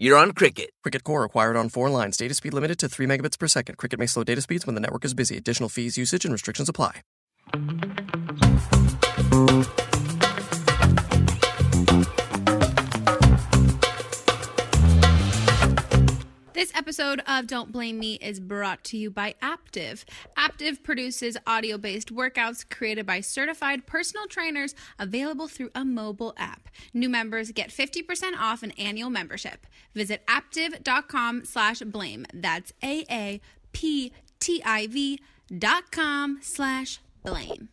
you're on Cricket. Cricket Core acquired on four lines. Data speed limited to 3 megabits per second. Cricket may slow data speeds when the network is busy. Additional fees, usage, and restrictions apply. This episode of Don't Blame Me is brought to you by Aaptiv. Aaptiv produces audio based workouts created by certified personal trainers available through a mobile app. New members get 50% off an annual membership. Visit aaptiv.com slash blame. That's A A P T I V dot com slash blame.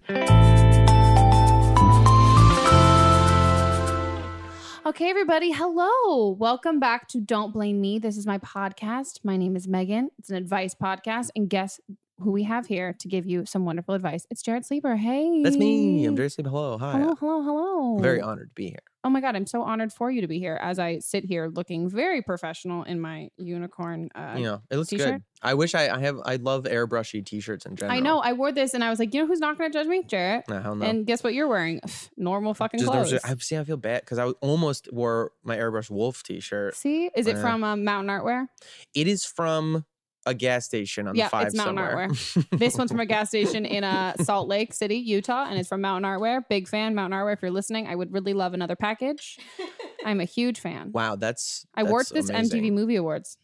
Okay, everybody, hello. Welcome back to Don't Blame Me. This is my podcast. My name is Meghan. It's an advice podcast. And guess who we have here to give you some wonderful advice? It's Jarrett Sleeper. Hey. That's me. I'm Jerry Sleeper. Hello. Hi. Hello, hello, hello. I'm very honored to be here. Oh my God, I'm so honored for you to be here as I sit here looking very professional in my unicorn. Uh, you know, it looks t-shirt? good. I wish I, I have. I love airbrushy t-shirts in general. I know. I wore this and I was like, you know who's not going to judge me? Jarrett. Nah, hell no. And guess what you're wearing? Normal fucking Just clothes. I see. I feel bad because I almost wore my airbrush wolf t-shirt. See? Is it Yeah. from um, Mountain Artwear? It is from a gas station on Yeah, the five it's Mountain somewhere. This one's from a gas station in uh, Salt Lake City, Utah, and it's from Mountain Artwear. Big fan, Mountain Artwear. If you're listening, I would really love another package. I'm a huge fan. wow, that's. I wore it that's to this MTV. Movie Awards.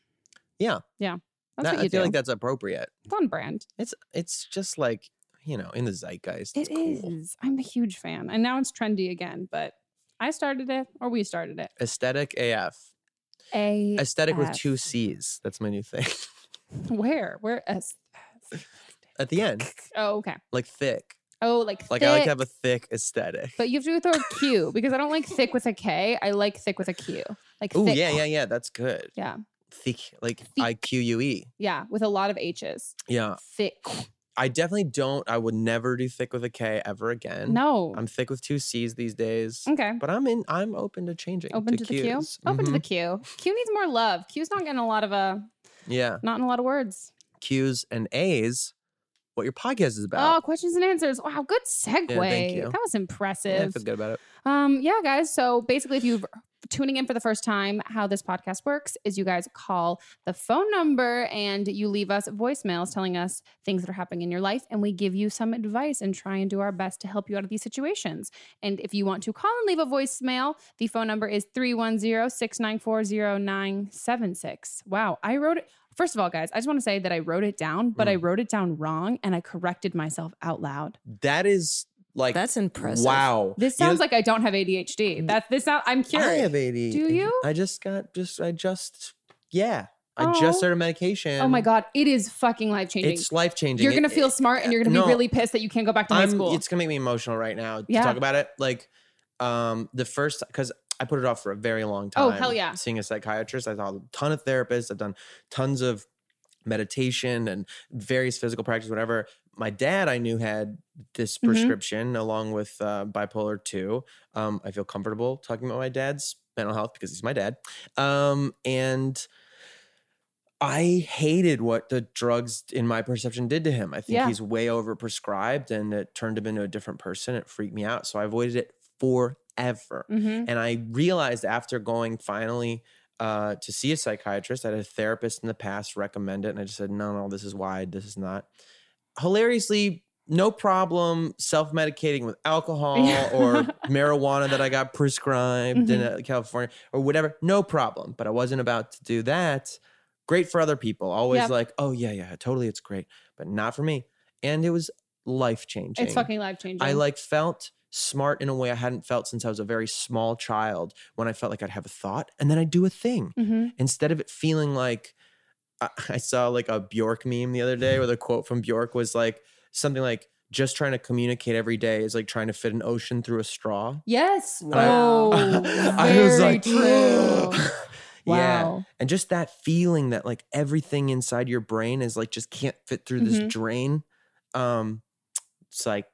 Yeah, yeah, That's That- what I feel do. like that's appropriate. it's on brand. It's it's just like you know in the zeitgeist. It It's cool. is. I'm a huge fan, and now it's trendy again. But I started it, or we started it. Aesthetic AF. A Aesthetic with two C's. That's my new thing. Where? Where? S- At the end, oh, okay. like thick. Oh, like Like I like to have a thick. thick aesthetic. But you have to throw a Q because I don't like thick with a K. I like thick with a Q. Like Oh thick. yeah, yeah, yeah. That's good. Yeah. Thick, like Thick. I Q U E. Yeah, with a lot of H's. Yeah, Thick. I definitely don't. I would never do thick with a K ever again. No. I'm thick with two C's these days. okay. But I'm in. I'm open to changing. Open to, the Q. Open to the Mhm. Q. Q needs more love. Q's not getting a lot of uh Yeah, not in a lot of words. Q's and A's. What your podcast is about. Oh, questions and answers. Wow, good segue. Thank you. That was Yeah, I impressive. feel good about it. Um, yeah, guys. So basically, if you're tuning in for the first time, how this podcast works is you guys call the phone number and you leave us voicemails telling us things that are happening in your life, and we give you some advice and try and do our best to help you out of these situations. And if you want to call and leave a voicemail, the phone number is 310 694 0976. Wow, I wrote it. First of all, guys, I just want to say that I wrote it down, but I Mm. wrote it down wrong and I corrected myself out loud. That is like That's impressive. wow. This You know, sounds like I don't have ADHD. That this sound I'm curious. I have ADHD. Do you? I just got just. I just. Yeah. I Oh. just started medication. Oh my god, it is fucking life changing. It's life changing. You're gonna feel smart and you're gonna no, be really pissed that you can't go back to high school. It's gonna make me emotional right now to Yeah. talk about it. Like, um, the first because I put it off for a very long time. Oh, hell yeah. Seeing a psychiatrist, I saw a ton of therapists. I've done tons of meditation and various physical practice, whatever. My dad, I knew had this Mhm. prescription along with uh, bipolar two. Um, I feel comfortable talking about my dad's mental health because he's my dad. Um, and I hated what the drugs in my perception did to him. I think Yeah. he's way overprescribed and it turned him into a different person. It freaked me out. So I avoided it forever. Mhm. And I realized after going finally uh, to see a psychiatrist, I had a therapist in the past recommend it. And I just said, no, no, this is why, this is not. Hilariously, no problem self medicating with alcohol or marijuana that I got prescribed in Mhm. uh, California or whatever. No problem. But I wasn't about to do that. Great for other people. Always Yep. like, oh, yeah, yeah, totally. It's great. But not for me. And it was life changing. It's fucking life changing. I like felt smart in a way I hadn't felt since I was a very small child when I felt like I'd have a thought and then I'd do a thing hmm instead of it feeling like I, I saw like a Bjork meme the other day where the quote from Bjork was like something like just trying to communicate every day is like trying to fit an ocean through a straw. Yes. I- Oh, I was like, true. yeah. Wow. And just that feeling that like everything inside your brain is like just can't fit through this drain. Um it's like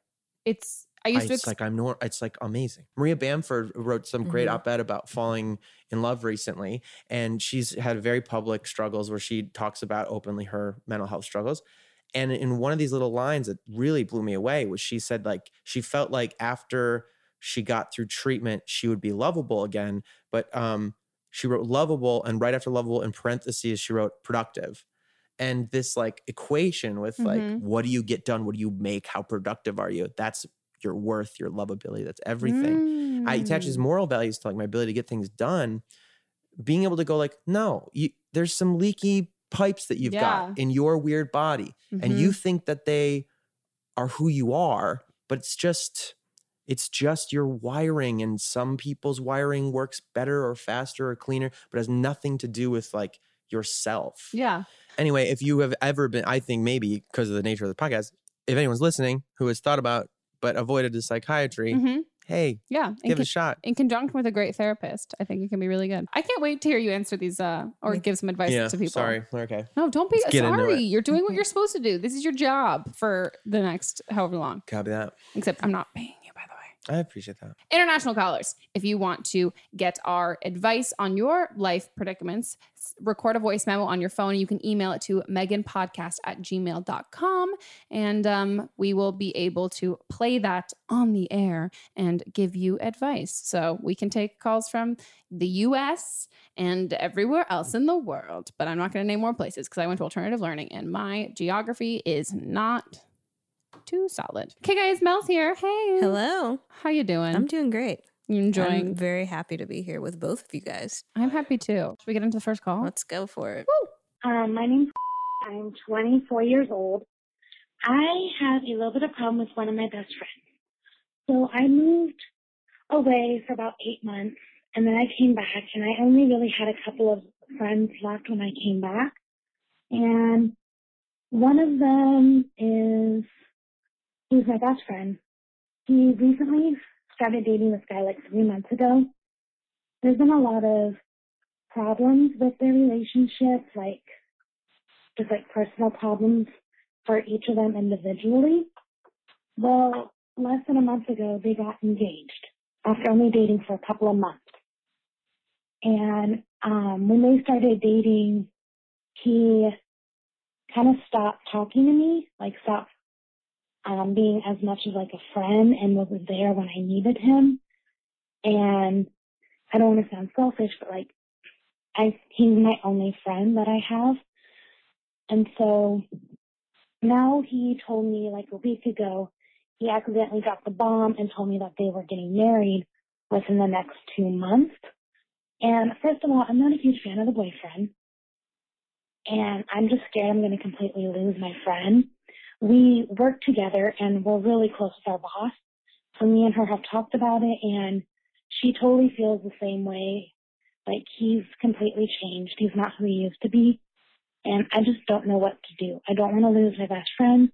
It's I I used to it's like I'm nor it's like amazing. Maria Bamford wrote some great Mhm. op-ed about falling in love recently, and she's had very public struggles where she talks about openly her mental health struggles. And in one of these little lines that really blew me away was she said like she felt like after she got through treatment she would be lovable again, but um she wrote lovable and right after lovable in parentheses she wrote productive. And this like equation with like Mhm. what do you get done? What do you make? How productive are you? That's your worth, your lovability. That's everything. I attach these Mm. moral values to like my ability to get things done. Being able to go like, no, you, there's some leaky pipes that you've Yeah. got in your weird body, and you Mhm. think that they are who you are, but it's just it's just your wiring and some people's wiring works better or faster or cleaner but has nothing to do with like yourself Yeah. anyway, if you have ever been, I think maybe because of the nature of the podcast, if anyone's listening who has thought about but avoided the psychiatry, hmm hey, Yeah. Give it con- a shot. in conjunction with a great therapist, I think it can be really good. I can't wait to hear you answer these uh or give some advice Yeah, to people. sorry. Okay. No, don't be sorry. You're doing what you're supposed to do. This is your job for the next however long. Copy that. Except I'm not paying you, by the way. I appreciate that. International callers, if you want to get our advice on your life predicaments, record a voice memo on your phone. You can email it to meghanpodcast at gmail.com. And um, we will be able to play that on the air and give you advice. So we can take calls from the US and everywhere else in the world. But I'm not going to name more places because I went to alternative learning and my geography is not too solid. Okay, guys, Mel's here. Hey. Hello. How you doing? I'm doing great. You enjoying? I'm very happy to be here with both of you guys. I'm happy too. Should we get into the first call? Let's go for it. Um, my name's I'm 24 years old. I have a little bit of problem with one of my best friends. So I moved away for about eight months and then I came back and I only really had a couple of friends left when I came back. And one of them is, he's my best friend. He recently started dating this guy like three months ago. There's been a lot of problems with their relationship, like just like personal problems for each of them individually. Well, less than a month ago, they got engaged after only dating for a couple of months. And um, when they started dating, he kind of stopped talking to me, like stopped um, being as much as like a friend and was there when I needed him. And I don't want to sound selfish, but like I he's my only friend that I have. And so now he told me like a week ago he accidentally dropped the bomb and told me that they were getting married within the next two months. And first of all, I'm not a huge fan of the boyfriend. And I'm just scared I'm going to completely lose my friend. We work together and we're really close with our boss. So me and her have talked about it and she totally feels the same way. Like he's completely changed. He's not who he used to be. And I just don't know what to do. I don't want to lose my best friend,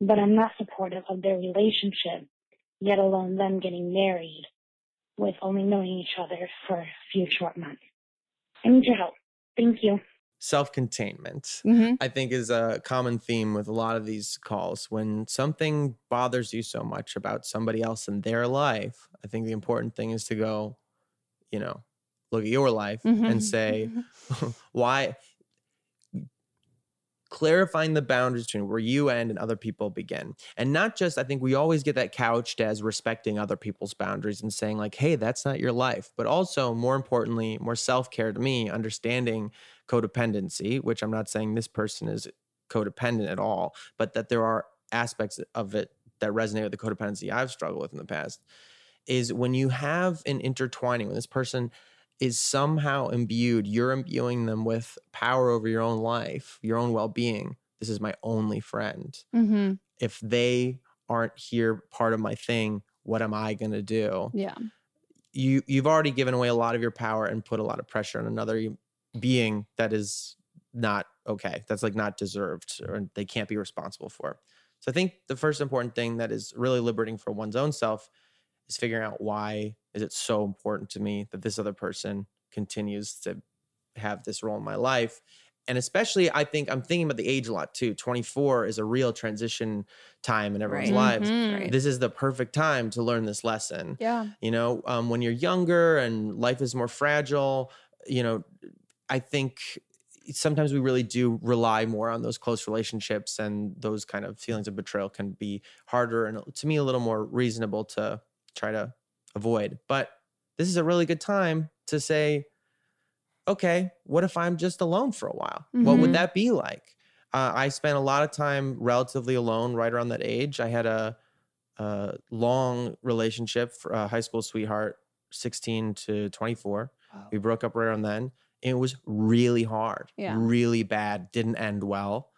but I'm not supportive of their relationship, yet alone them getting married with only knowing each other for a few short months. I need your help. Thank you. Self containment. Mm-hmm. I think is a common theme with a lot of these calls. When something bothers you so much about somebody else in their life, I think the important thing is to go, you know, look at your life Mm-hmm. and say, why clarifying the boundaries between where you end and other people begin and not just i think we always get that couched as respecting other people's boundaries and saying like hey that's not your life but also more importantly more self-care to me understanding codependency which i'm not saying this person is codependent at all but that there are aspects of it that resonate with the codependency i've struggled with in the past is when you have an intertwining when this person is somehow imbued, you're imbuing them with power over your own life, your own well being. This is my only friend. Mm-hmm. If they aren't here, part of my thing, what am I going to do? Yeah. You, you've already given away a lot of your power and put a lot of pressure on another being that is not okay. That's like not deserved or they can't be responsible for. So I think the first important thing that is really liberating for one's own self is figuring out why is it so important to me that this other person continues to have this role in my life and especially I think I'm thinking about the age a lot too. 24 is a real transition time in everyone's Right. lives. Mhm. Right. This is the perfect time to learn this lesson. Yeah. You know, um, when you're younger and life is more fragile, you know, I think sometimes we really do rely more on those close relationships and those kind of feelings of betrayal can be harder and to me a little more reasonable to try to avoid. But this is a really good time to say, okay, what if I'm just alone for a while? What Mhm. would that be like? Uh, I spent a lot of time relatively alone right around that age. I had a, a long relationship, for a high school sweetheart, 16 to 24. We broke up right around then. It was really hard, Yeah. really bad, didn't end well.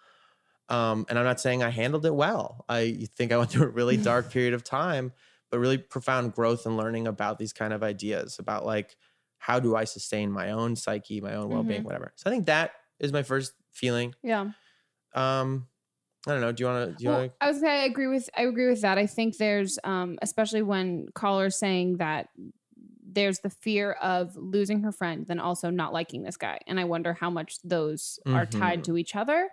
Um, and I'm not saying I handled it well. I think I went through a really dark period of time, but really profound growth and learning about these kind of ideas about like how do I sustain my own psyche, my own well-being, whatever. So I think that is my first feeling. Yeah. Um, I don't know. Do you want to? Well, want I was I agree with I agree with that. I think there's um especially when callers saying that there's the fear of losing her friend, then also not liking this guy. And I wonder how much those are tied Mhm. to each other.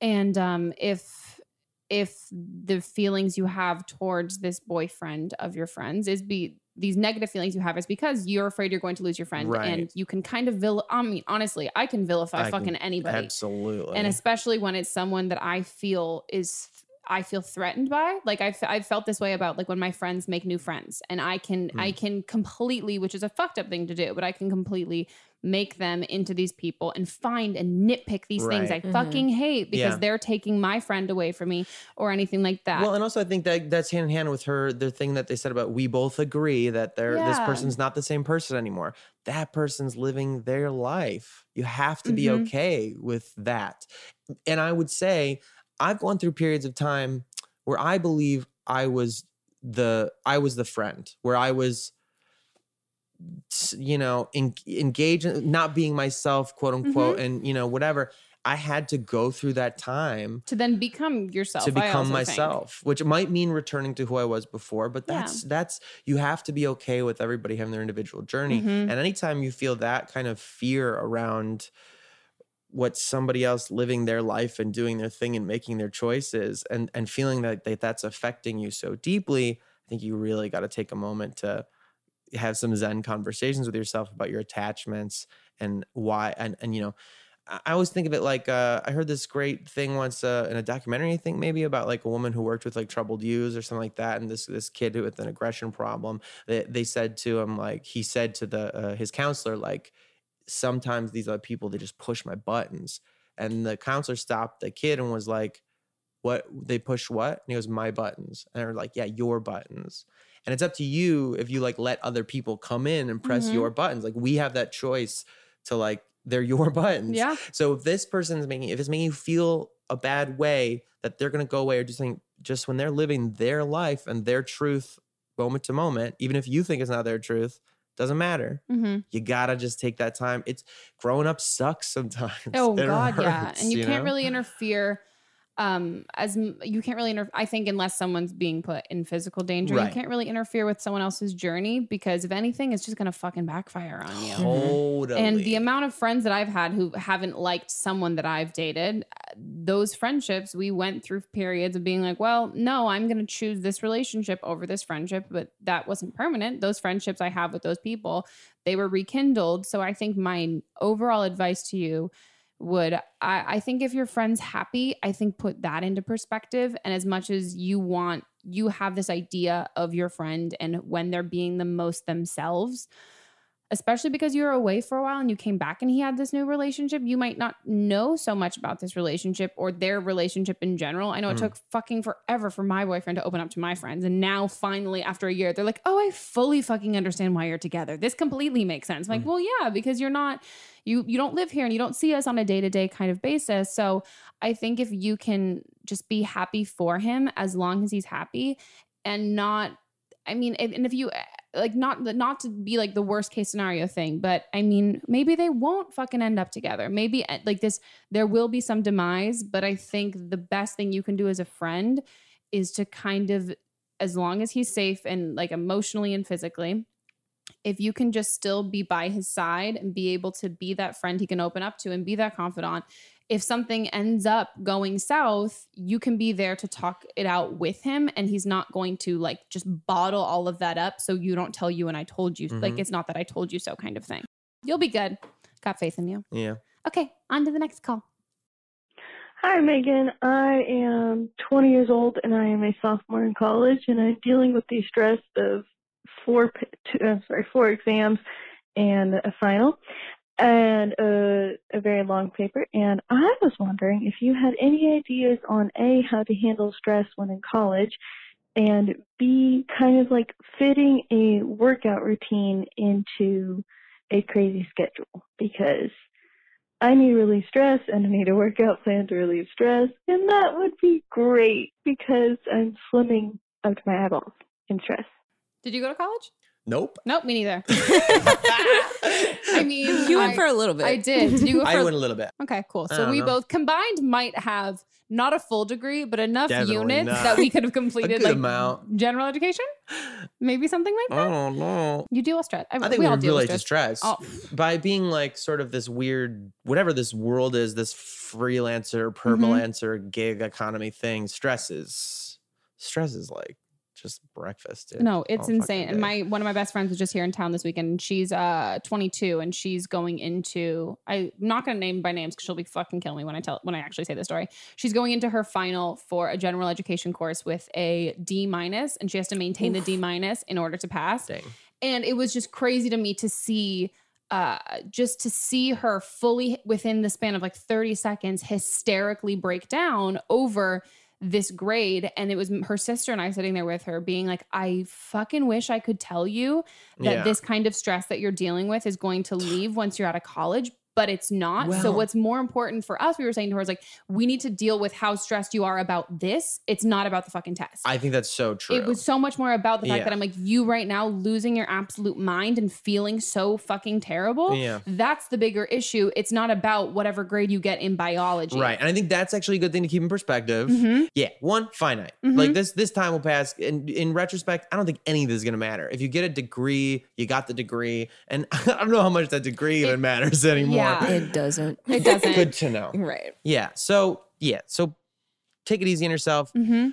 And um if if the feelings you have towards this boyfriend of your friends is be these negative feelings you have is because you're afraid you're going to lose your friend and you can kind of vil- I mean honestly I can vilify I can- fucking anybody Absolutely. and especially when it's someone that I feel is I feel threatened by. Like I've I've felt this way about like when my friends make new friends, and I can I Hmm. can completely, which is a fucked up thing to do, but I can completely make them into these people and find and nitpick these things I Right. Mhm. fucking hate because Yeah. they're taking my friend away from me or anything like that. Well, and also I think that that's hand in hand with her. The thing that they said about we both agree that they're this person's not the same person anymore. That person's living their life. You have to be Mhm. okay with that. And I would say I've gone through periods of time where I believe I was the I was the friend, where I was you know en- engaged not being myself quote unquote and you know whatever i had to go through that time to then become yourself. to become also think. myself which might mean returning to who i was before but Yeah. that's that's you have to be okay with everybody having their individual journey Mhm. and anytime you feel that kind of fear around what somebody else living their life and doing their thing and making their choices and and feeling that, that that's affecting you so deeply i think you really got to take a moment to have some zen conversations with yourself about your attachments and why and and you know I always think of it like uh, I heard this great thing once uh, in a documentary, I think maybe about like a woman who worked with like troubled youths or something like that, and this this kid with an aggression problem. They, they said to him like he said to the uh, his counselor like sometimes these other people they just push my buttons, and the counselor stopped the kid and was like, "What they push what?" And he goes, "My buttons," and they're like, "Yeah, your buttons." And it's up to you if you like let other people come in and press Mhm. your buttons. Like we have that choice to like they're your buttons. Yeah. So if this person is making, if it's making you feel a bad way that they're going to go away or do something, just when they're living their life and their truth moment to moment, even if you think it's not their truth, doesn't matter. hmm You gotta just take that time. It's growing up sucks sometimes. Oh God, yeah, hurts, and you, can't know? really interfere. Um, as you can't really inter- I think unless someone's being put in physical danger, you can't really interfere with someone else's journey because if anything, it's just gonna fucking backfire on you. totally. And the amount of friends that I've had who haven't liked someone that I've dated, uh, those friendships, we went through periods of being like, well, no, I'm to choose this relationship over this friendship, but that wasn't permanent. Those friendships I have with those people, they were rekindled. So I think my overall advice to you would I, I think if your friend's happy, I think put that into perspective. And as much as you want, you have this idea of your friend and when they're being the most themselves, especially because you were away for a while and you came back and he had this new relationship, you might not know so much about this relationship or their relationship in general. I know it Mm. took fucking forever for my boyfriend to open up to my friends. And now finally, after a year, they're like, oh, I fully fucking understand why you're together. This completely makes sense. I'm like, Mm. well, yeah, because you're not, you you don't live here and you don't see us on a day-to-day kind of basis. So I think if you can just be happy for him as long as he's happy and not I mean, and if you like not not to be like the worst case scenario thing, but I mean, maybe they won't fucking end up together. Maybe eh, like this, there will be some demise, but I think the best thing you can do as a friend is to kind of, as long as he's safe and like emotionally and physically, if you can just still be by his side and be able to be that friend he can open up to and be that confidant, if something ends up going south, you can be there to talk it out with him and he's not going to like just bottle all of that up so you don't tell you and I told you. Like Mhm. it's not that I told you so kind of thing. You'll be good. Got faith in you. Yeah. Okay, on to the next call. Hi, Meghan. I am 20 years old and I am a sophomore in college, and I'm dealing with the stress of four, p- two, uh, sorry, four exams and a final, and a, a very long paper. And I was wondering if you had any ideas on a how to handle stress when in college, and b kind of like fitting a workout routine into a crazy schedule because I need to stress and I need a workout plan to relieve stress, and that would be great because I'm swimming up to my eyeballs in stress. Did you go to college? Nope. Nope, me neither. I mean, You went I- for a little bit. I did. Did you go for I went a little bit. Okay, cool. So we know. both combined might have not a full degree, but enough Definitely units not. that we could have completed good like amount. general education. Maybe something like that. Oh no. You deal with stress. I think we we, all deal relate with stress Oh. by being like sort of this weird, whatever this world is, this freelancer, Mm-hmm. permalancer, gig economy thing. Stress is stress is like just breakfast. dude, No, it's all insane. And my one of my best friends was just here in town this weekend. And she's uh 22 and she's going into I'm not gonna name by names because she'll be fucking killing me when I tell when I actually say the story. She's going into her final for a general education course with a D minus, and she has to maintain the D minus in order to pass. Dang. and it was just crazy to me to see uh just to see her fully within the span of like 30 seconds hysterically break down over this grade and it was her sister and I sitting there with her being like I fucking wish I could tell you that Yeah. this kind of stress that you're dealing with is going to leave once you're out of college but it's not. so what's more important for us we were saying to her is like we need to deal with how stressed you are about this. It's not about the fucking test. I think that's so true. It was so much more about the fact Yeah. that I'm like, you right now losing your absolute mind and feeling so fucking terrible. Yeah. That's the bigger issue. It's not about whatever grade you get in biology. Right. And I think that's actually a good thing to keep in perspective. Mhm. Yeah. One, finite. Mhm. Like this this time will pass. And in retrospect, I don't think any of this is gonna matter. If you get a degree, you got the degree. And I don't know how much that degree even matters anymore. yeah. It doesn't. It doesn't. Good to know. Right. Yeah. So yeah. So take it easy on yourself. hmm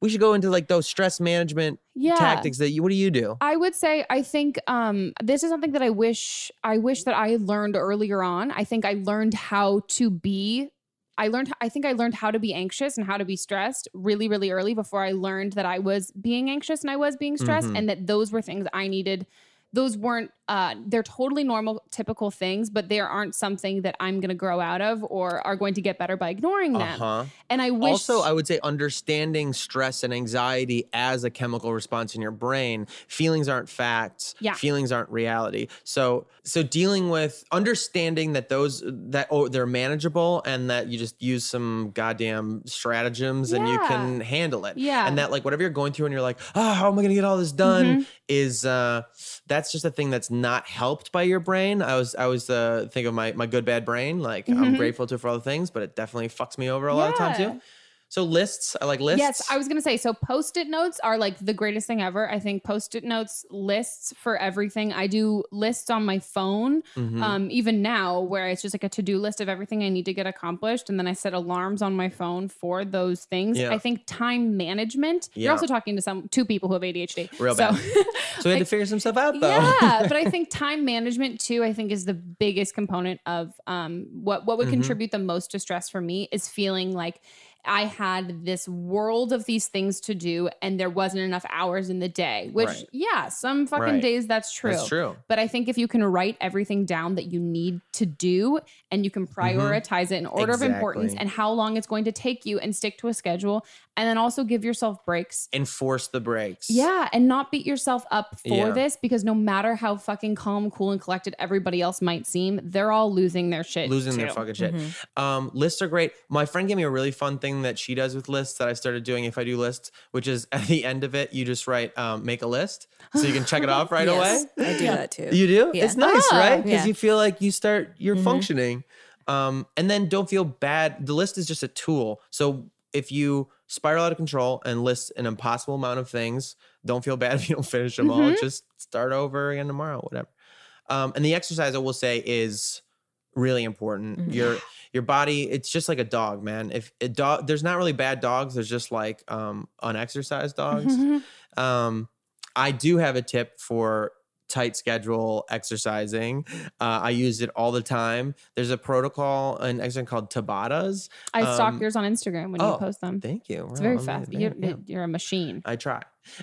We should go into like those stress management Yeah. tactics that you what do you do? I would say I think um this is something that I wish I wish that I learned earlier on. I think I learned how to be I learned I think I learned how to be anxious and how to be stressed really really early before I learned that I was being anxious and I was being stressed Mhm. and that those were things I needed those weren't uh they're totally normal typical things but they aren't something that I'm going to grow out of or are going to get better by ignoring them. Uh-huh. And I wish Also, I would say understanding stress and anxiety as a chemical response in your brain. Feelings aren't facts. Yeah. Feelings aren't reality. So, so dealing with understanding that those that oh they're manageable and that you just use some goddamn stratagems and you can handle it. Yeah. And that like whatever you're going through and you're like, oh, how am I gonna get all this done? Mm-hmm. Is uh that's just a thing that's not helped by your brain. I was I was uh think of my my good bad brain. Like I'm Mhm. grateful to for all the things, but it definitely fucks me over a lot of times too. So lists, I like lists. Yes, I was gonna say so. Post-it notes are like the greatest thing ever. I think post-it notes lists for everything. I do lists on my phone, Mhm. um, even now, where it's just like a to-do list of everything I need to get accomplished, and then I set alarms on my phone for those things. Yeah. I think time management. You're also talking to some two people who have ADHD, Real so, bad. so we had to figure some stuff out though. yeah, but I think time management too. I think is the biggest component of um, what what would Mhm. contribute the most to stress for me is feeling like I had this world of these things to do and there wasn't enough hours in the day. Which, Right. yeah, some fucking Right. days that's true. That's true. But I think if you can write everything down that you need to do and you can prioritize it in order of importance Mm-hmm. And how long it's going to take you and stick to a schedule, and then also give yourself breaks Enforce the breaks. yeah, and not beat yourself up for Yeah. this because no matter how fucking calm, cool, and collected everybody else might seem, they're all losing their shit. Losing their fucking shit. Mm-hmm. Um, lists are great. My friend gave me a really fun thing that she does with lists that I started doing if I do lists, which is at the end of it, you just write um, make a list so you can check it off right Yes, away. I do that too. You do? Yeah. It's nice, Ah, right? Because yeah. you feel like you start, you're Mhm. functioning. Um, and then don't feel bad. The list is just a tool. So if you spiral out of control and list an impossible amount of things. Don't feel bad if you don't finish them all. Mhm. Just start over again tomorrow, whatever. Um, and the exercise I will say is really important. Mhm. Your your body, it's just like a dog, man. If a dog, there's not really bad dogs. There's just like um, unexercised dogs. Um, I do have a tip for tight schedule exercising. Uh, I use it all the time. There's a protocol, an exercise called Tabatas. I stalk Um, yours on Instagram when you oh, post them. Thank you. It's Wow, very fast. You're, you're a machine. I try.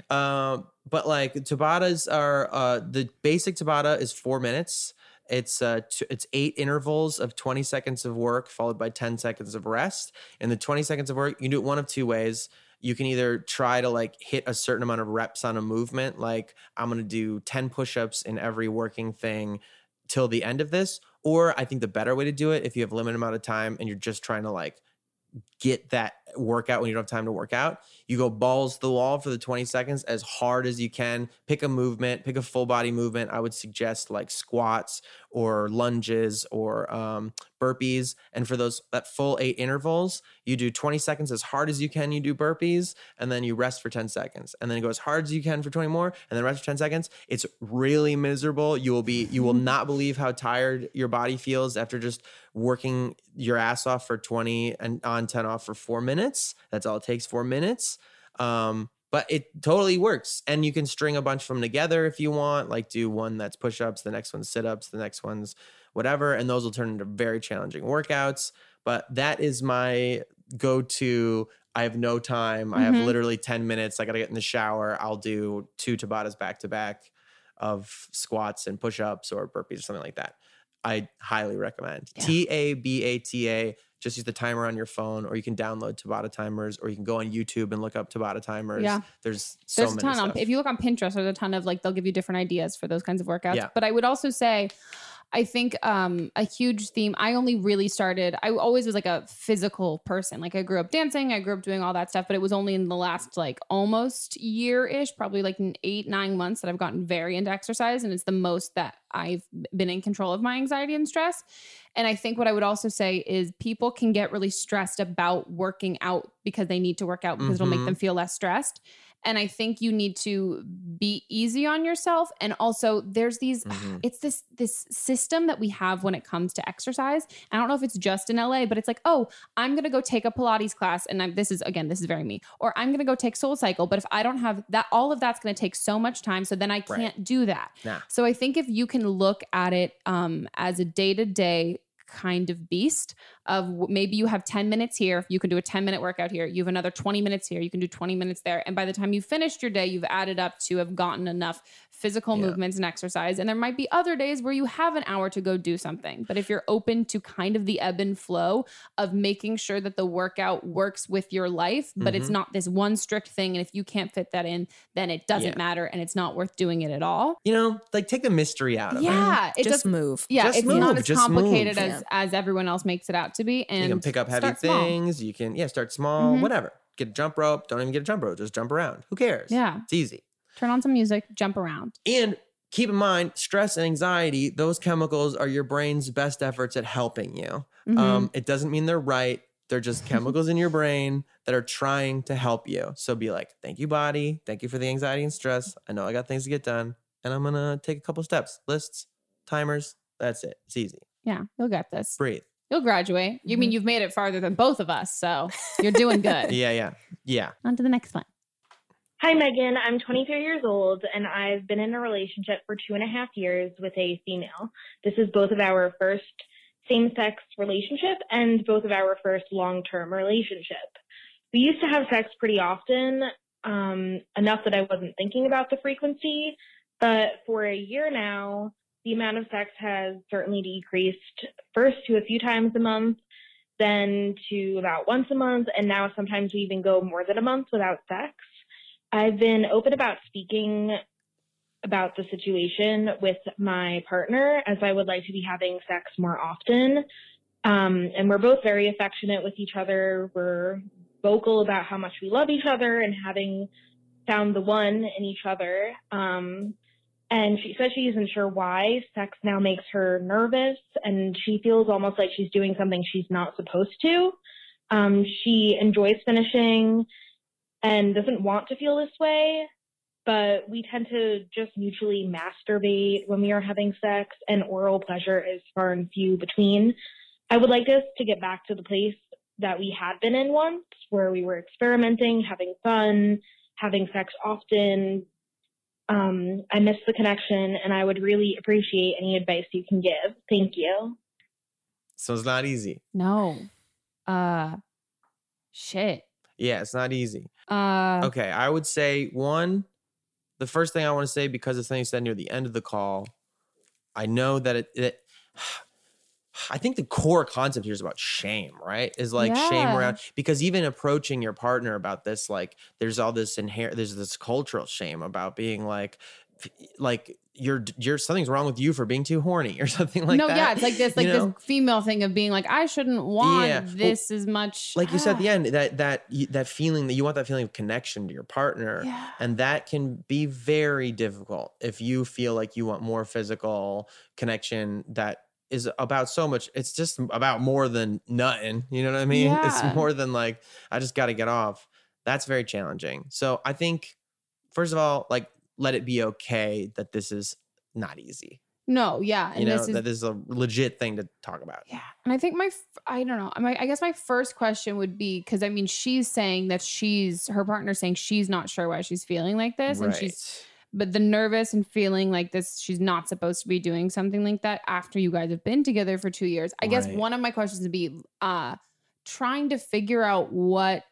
Um, but like Tabatas are uh, the basic Tabata is four minutes. It's uh, t- it's eight intervals of 20 seconds of work followed by 10 seconds of rest. And the 20 seconds of work, you can do it one of two ways. You can either try to like hit a certain amount of reps on a movement, like I'm gonna do 10 push-ups in every working thing till the end of this. Or I think the better way to do it, if you have limited amount of time and you're just trying to like get that workout when you don't have time to work out. You go balls to the wall for the 20 seconds as hard as you can. Pick a movement, pick a full body movement. I would suggest like squats or lunges or um, burpees. And for those that full eight intervals, you do 20 seconds as hard as you can. You do burpees and then you rest for 10 seconds. And then go as hard as you can for 20 more and then rest for 10 seconds. It's really miserable. You will be, you will not believe how tired your body feels after just working your ass off for 20 and on 10 off for four minutes. That's all it takes, four minutes. Um, but it totally works. And you can string a bunch of them together if you want, like do one that's push ups, the next one's sit ups, the next one's whatever. And those will turn into very challenging workouts. But that is my go to. I have no time. I have Mhm. literally 10 minutes. I got to get in the shower. I'll do two Tabatas back to back of squats and push ups or burpees or something like that. I highly recommend. Yeah. T A B A T A. Just use the timer on your phone, or you can download Tabata timers, or you can go on YouTube and look up Tabata timers. Yeah. There's so There's a many ton on. If you look on Pinterest, there's a ton of like they'll give you different ideas for those kinds of workouts. Yeah. But I would also say, I think um, a huge theme. I only really started. I always was like a physical person. Like I grew up dancing. I grew up doing all that stuff. But it was only in the last like almost year ish, probably like eight nine months that I've gotten very into exercise, and it's the most that I've been in control of my anxiety and stress. And I think what I would also say is people can get really stressed about working out because they need to work out because it'll make Mhm. them feel less stressed. And I think you need to be easy on yourself. And also there's these Mhm. it's this this system that we have when it comes to exercise. I don't know if it's just in LA, but it's like, oh, I'm gonna go take a Pilates class, and I'm, this is again, this is very me. Or I'm gonna go take Soul Cycle, but if I don't have that, all of that's gonna take so much time, so then I can't do that. Nah. So I think if you can look at it um, as a day to day kind of beast of maybe you have 10 minutes here you can do a 10 minute workout here you have another 20 minutes here you can do 20 minutes there and by the time you finished your day you've added up to have gotten enough physical Yeah. movements and exercise and there might be other days where you have an hour to go do something but if you're open to kind of the ebb and flow of making sure that the workout works with your life but it's Mhm. not this one strict thing and if you can't fit that in then it doesn't Yeah. matter and it's not worth doing it at all You know, like take the mystery out of it. yeah it Just does move. yeah, Just it's not as just complicated move. as as everyone else makes it out to be. And you can pick up heavy start small. things. You can, yeah, start small, Mhm. whatever. Get a jump rope. Don't even get a jump rope. Just jump around. Who cares? Yeah, It's easy. Turn on some music, jump around. And keep in mind, stress and anxiety, those chemicals are your brain's best efforts at helping you. Mhm. Um, it doesn't mean they're right. They're just chemicals in your brain that are trying to help you. So be like, thank you, body. Thank you for the anxiety and stress. I know I got things to get done. And I'm going to take a couple steps, lists, timers. That's it. It's easy. yeah, you'll get this. Breathe. You'll graduate. You mean Mhm. you've made it farther than both of us, so you're doing good. Yeah, yeah, yeah. On to the next one. Hi, Meghan. I'm 23 years old and I've been in a relationship for two and a half years with a female. This is both of our first same sex relationship and both of our first long term relationship. We used to have sex pretty often, um, enough that I wasn't thinking about the frequency, but for a year now, the amount of sex has certainly decreased first to a few times a month, then to about once a month, and now sometimes we even go more than a month without sex. I've been open about speaking about the situation with my partner as I would like to be having sex more often. Um, and we're both very affectionate with each other. We're vocal about how much we love each other and having found the one in each other. Um, and she says she isn't sure why sex now makes her nervous and she feels almost like she's doing something she's not supposed to. Um, she enjoys finishing and doesn't want to feel this way, but we tend to just mutually masturbate when we are having sex, and oral pleasure is far and few between. I would like us to get back to the place that we had been in once, where we were experimenting, having fun, having sex often. Um, I miss the connection, and I would really appreciate any advice you can give. Thank you. So it's not easy. No. Uh shit. Yeah, it's not easy. Uh Okay, I would say one. The first thing I want to say because it's something you said near the end of the call. I know that it, it I think the core concept here is about shame, right? Is like shame around because even approaching your partner about this, like there's all this inherent, there's this cultural shame about being like, like you're you're something's wrong with you for being too horny or something like no, that. No, yeah, it's like this, like you know? this female thing of being like, I shouldn't want Yeah, well, this as much. like you said at Ah. the end that that that feeling that you want that feeling of connection to your partner Yeah. and that can be very difficult if you feel like you want more physical connection that is about so much it's just about more than nothing you know what i mean Yeah. it's more than like i just got to get off that's very challenging so i think first of all like let it be okay that this is not easy No, yeah. And you know this is that this is a legit thing to talk about Yeah. And I think my, I don't know. My, I guess my first question would be because I mean, she's saying that she's, her partner's saying she's not sure why she's feeling like this. And she's, but the nervous and feeling like this, she's not supposed to be doing something like that after you guys have been together for two years. I guess one of my questions would be, uh, trying to figure out what,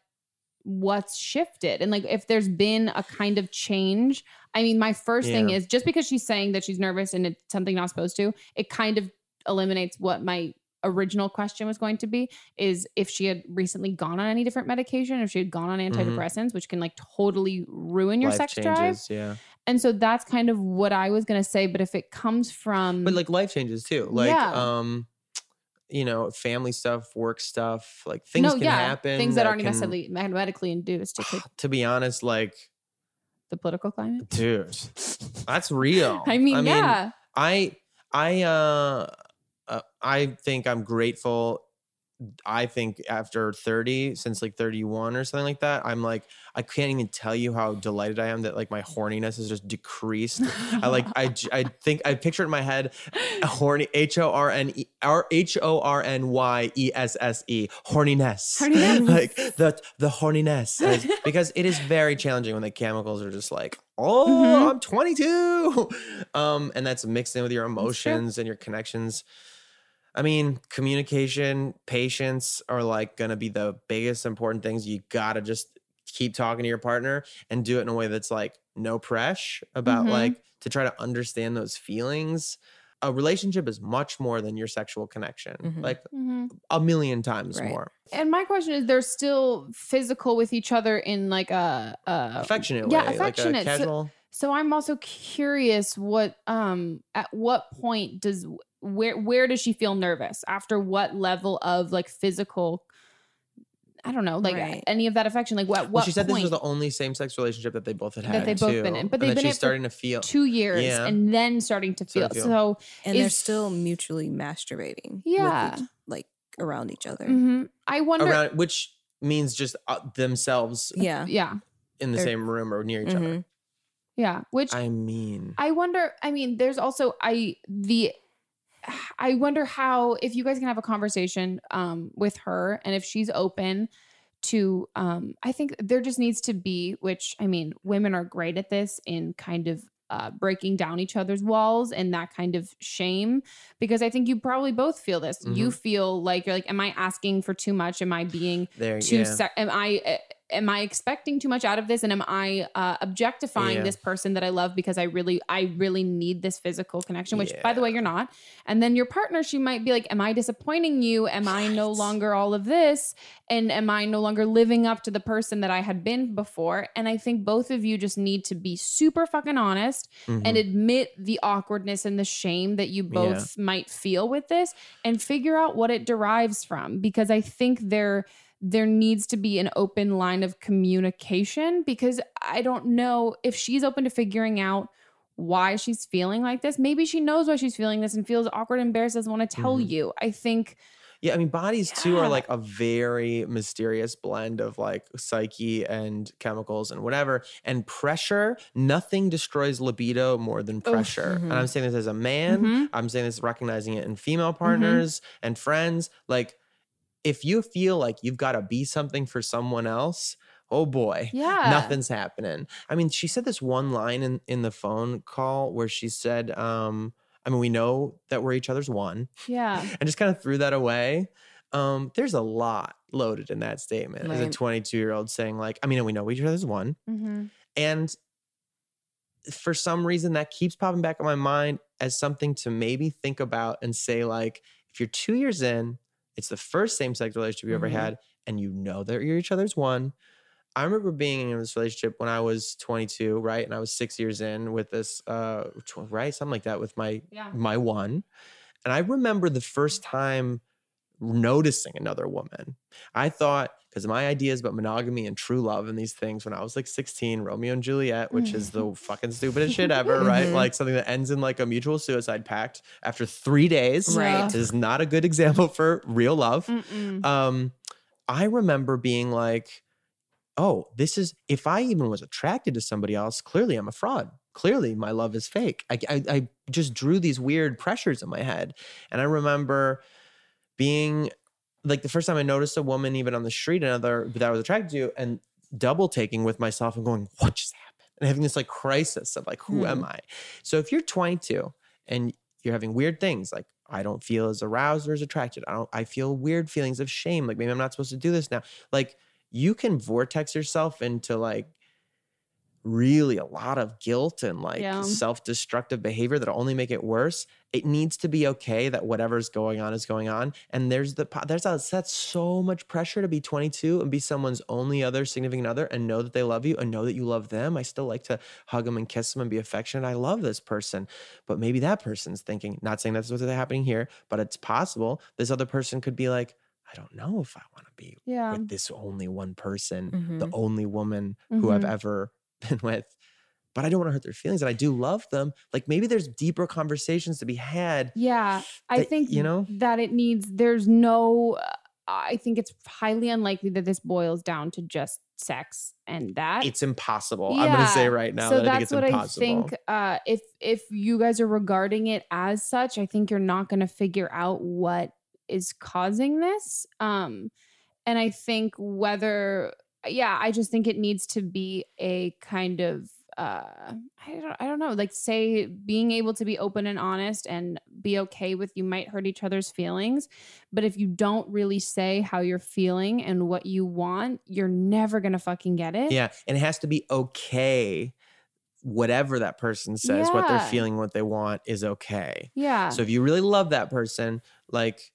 what's shifted and like if there's been a kind of change i mean my first thing is just because she's saying that she's nervous and it's something not supposed to it kind of eliminates what my original question was going to be is if she had recently gone on any different medication if she had gone on antidepressants which can like totally ruin your Mm-hmm. Life sex drive yeah and so that's kind of what i was going to say but if it comes from but like life changes too like Yeah. um you know family stuff work stuff like things no can yeah happen things that, aren't can- necessarily medically induced could to be honest like the political climate? Dude that's real. I mean yeah. I i uh, uh i think i'm grateful I think after 30, since like 31 or something like that, I'm like, I can't even tell you how delighted I am that like my horniness has just decreased. I like, I, I think I picture in my head, a horny, H O R N E, R H O R N Y E S S E, horniness. Horniness. like the, the horniness. is- because it is very challenging when the chemicals are just like, oh, Mhm. I'm 22. Um, and that's mixed in with your emotions and your connections. I mean, communication, patience are like going to be the biggest important things. You got to just keep talking to your partner and do it in a way that's like no pressure about Mhm. like to try to understand those feelings. A relationship is much more than your sexual connection, Mhm. like Mhm. a million times Right. more. And my question is, they're still physical with each other in like a, a Affectionate yeah, way, affectionate. like a casual. So I'm also curious what um at what point does where where does she feel nervous after what level of like physical I don't know like Right. any of that affection like what what well, she said point this was the only same-sex relationship that they both had That had. they've both too, been in, but they've been she's starting to feel. 2 years Yeah. and then starting to feel Starting to feel. so and they're still mutually masturbating. Yeah. each- like around each other. Mhm. I wonder around, which means just uh, themselves Yeah. yeah in the They're- same room or near each other. Mhm. yeah which I mean, I wonder. I mean, there's also I the I wonder how if you guys can have a conversation um with her and if she's open to um I think there just needs to be which I mean women are great at this in kind of uh, breaking down each other's walls and that kind of shame because I think you probably both feel this. You feel like you're like, am I asking for too much? Am I being there, too yeah. sec- am i uh, am i expecting too much out of this? And am i uh, objectifying Yeah. this person that i love because i really i really need this physical connection which by the way you're not. And then your partner she might be like am i disappointing you? Am i no longer all of this? And am i no longer living up to the person that i had been before? And i think both of you just need to be super fucking honest and Mhm. admit the awkwardness and the shame that you Yeah. both might feel with this and figure out what it derives from because i think there there needs to be an open line of communication because i don't know if she's open to figuring out why she's feeling like this maybe she knows why she's feeling this and feels awkward and embarrassed doesn't want to tell Mhm. you i think Yeah, I mean, bodies too are like a very mysterious blend of like psyche and chemicals and whatever. And pressure, nothing destroys libido more than pressure. And I'm saying this as a man, Mhm. I'm saying this recognizing it in female partners and friends. Like, if you feel like you've got to be something for someone else, oh boy, Yeah. nothing's happening. I mean, she said this one line in, in the phone call where she said, um, I mean, we know that we're each other's one Yeah. and just kind of threw that away. Um, there's a lot loaded in that statement as a 22 year old saying, like, I mean, we know each other's one. Mm-hmm. And for some reason, that keeps popping back in my mind as something to maybe think about and say, like, if you're two years in, it's the first same sex relationship you ever had, and you know that you're each other's one. I remember being in this relationship when I was 22, right? And I was six years in with this, uh, tw- right? Something like that with my Yeah. my one. And I remember the first time noticing another woman. I thought, because my ideas about monogamy and true love and these things when I was like 16, Romeo and Juliet, which is the fucking stupidest shit ever, right? Mhm. Like something that ends in like a mutual suicide pact after three days. Right. This is not a good example for real love. Mm-mm. Um, I remember being like, oh, this is, if I even was attracted to somebody else, clearly I'm a fraud. Clearly my love is fake. I, I, I just drew these weird pressures in my head. And I remember being like the first time I noticed a woman even on the street, another that I was attracted to, and double taking with myself and going, what just happened? And having this like crisis of like, who am mm-hmm. I? So if you're 22 and you're having weird things like I don't feel as aroused or as attracted. I don't I feel weird feelings of shame. Like maybe I'm not supposed to do this now. Like you can vortex yourself into like really a lot of guilt and like Yeah. self-destructive behavior that'll only make it worse. It needs to be okay that whatever's going on is going on. And there's the there's a, that's so much pressure to be 22 and be someone's only other significant other and know that they love you and know that you love them. I still like to hug them and kiss them and be affectionate. I love this person, but maybe that person's thinking. Not saying that's what's happening here, but it's possible this other person could be like, I don't know if I want to be Yeah. with this only one person, Mhm. the only woman who I've Mhm. ever been with. But I don't want to hurt their feelings, and I do love them. Like maybe there's deeper conversations to be had. Yeah, I that, think you know? that it needs. There's no. I think it's highly unlikely that this boils down to just sex and that. It's impossible. I'm gonna say right now so that I think that's it's what impossible. I think. Uh, if if you guys are regarding it as such, I think you're not going to figure out what is causing this. Um, and I think whether, yeah, I just think it needs to be a kind of. Uh, I don't, I don't know. Like, say, being able to be open and honest and be okay with you might hurt each other's feelings, but if you don't really say how you're feeling and what you want, you're never gonna fucking get it. Yeah, and it has to be okay. Whatever that person says, what they're feeling, what they want is okay. Yeah. So if you really love that person, like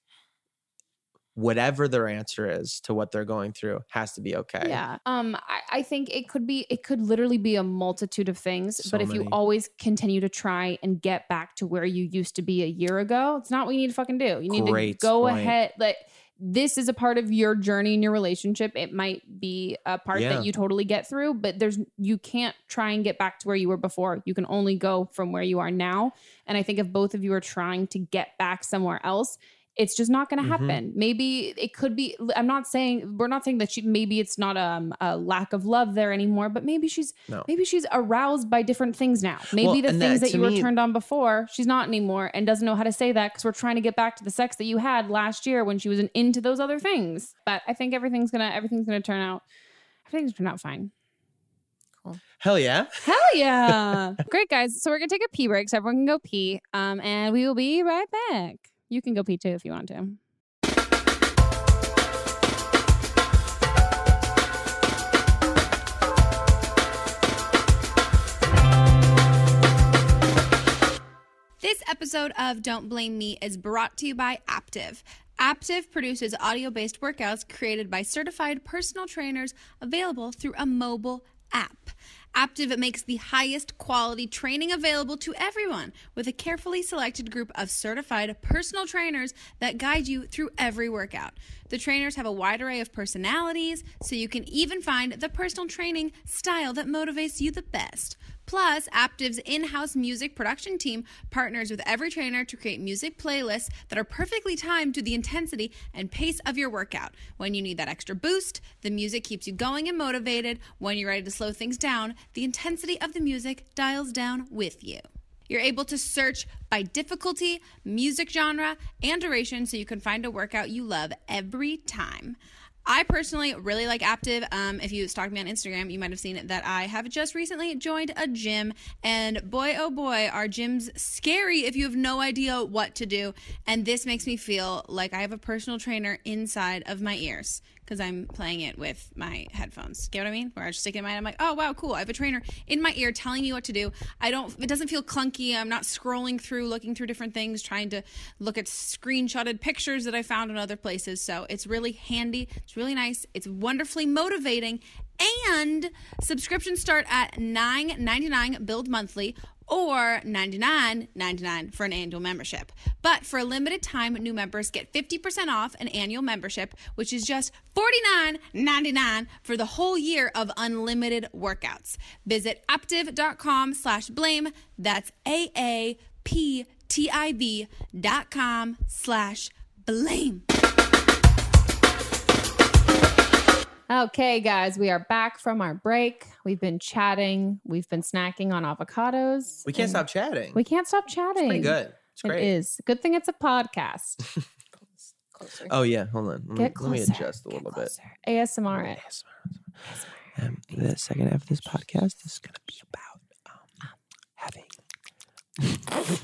whatever their answer is to what they're going through has to be okay. Yeah. Um, I, I think it could be, it could literally be a multitude of things. So but if you always continue to try and get back to where you used to be a year ago, it's not what you need to fucking do. You need Great to go point. ahead. Like, this is a part of your journey in your relationship. It might be a part Yeah. that you totally get through, but there's you can't try and get back to where you were before. You can only go from where you are now. And I think if both of you are trying to get back somewhere else, it's just not going to Mhm. happen. Maybe it could be. I'm not saying we're not saying that she. Maybe it's not um, a lack of love there anymore, but maybe she's No. maybe she's aroused by different things now. Maybe Well, the things that- that to you were turned on before, she's not anymore, and doesn't know how to say that because we're trying to get back to the sex that you had last year when she was in, into those other things. But I think everything's gonna everything's gonna turn out. Everything's gonna turn out fine. Cool. Hell yeah. Hell yeah! Great guys. So we're gonna take a pee break so everyone can go pee. Um, and we will be right back. You can go pee too if you want to. This episode of Don't Blame Me is brought to you by Aaptiv. Aaptiv produces audio based workouts created by certified personal trainers available through a mobile app. Aaptiv makes the highest quality training available to everyone with a carefully selected group of certified personal trainers that guide you through every workout. The trainers have a wide array of personalities, so you can even find the personal training style that motivates you the best. Plus, Aaptiv's in house music production team partners with every trainer to create music playlists that are perfectly timed to the intensity and pace of your workout. When you need that extra boost, the music keeps you going and motivated. When you're ready to slow things down, the intensity of the music dials down with you. You're able to search by difficulty, music genre, and duration so you can find a workout you love every time. I personally really like Aaptiv. Um, if you stalk me on Instagram, you might have seen that I have just recently joined a gym, and boy, oh boy, are gyms scary if you have no idea what to do. And this makes me feel like I have a personal trainer inside of my ears because I'm playing it with my headphones. Get what I mean? Where I just stick it in my, I'm like, oh wow, cool. I have a trainer in my ear telling me what to do. I don't. It doesn't feel clunky. I'm not scrolling through, looking through different things, trying to look at screenshotted pictures that I found in other places. So it's really handy. It's really nice. It's wonderfully motivating. And subscriptions start at $9.99 billed monthly or $99.99 for an annual membership. But for a limited time, new members get 50% off an annual membership, which is just $49.99 for the whole year of unlimited workouts. Visit aaptiv.com slash blame. That's A-A-P-T-I-V dot com slash blame. Okay, guys, we are back from our break. We've been chatting. We've been snacking on avocados. We can't stop chatting. We can't stop chatting. Pretty good. It's great. It is. Good thing it's a podcast. Closer. Oh yeah, hold on. Let me, Get let me adjust a Get little bit. closer. ASMR. it. Um, the second half of this podcast is going to be about um, having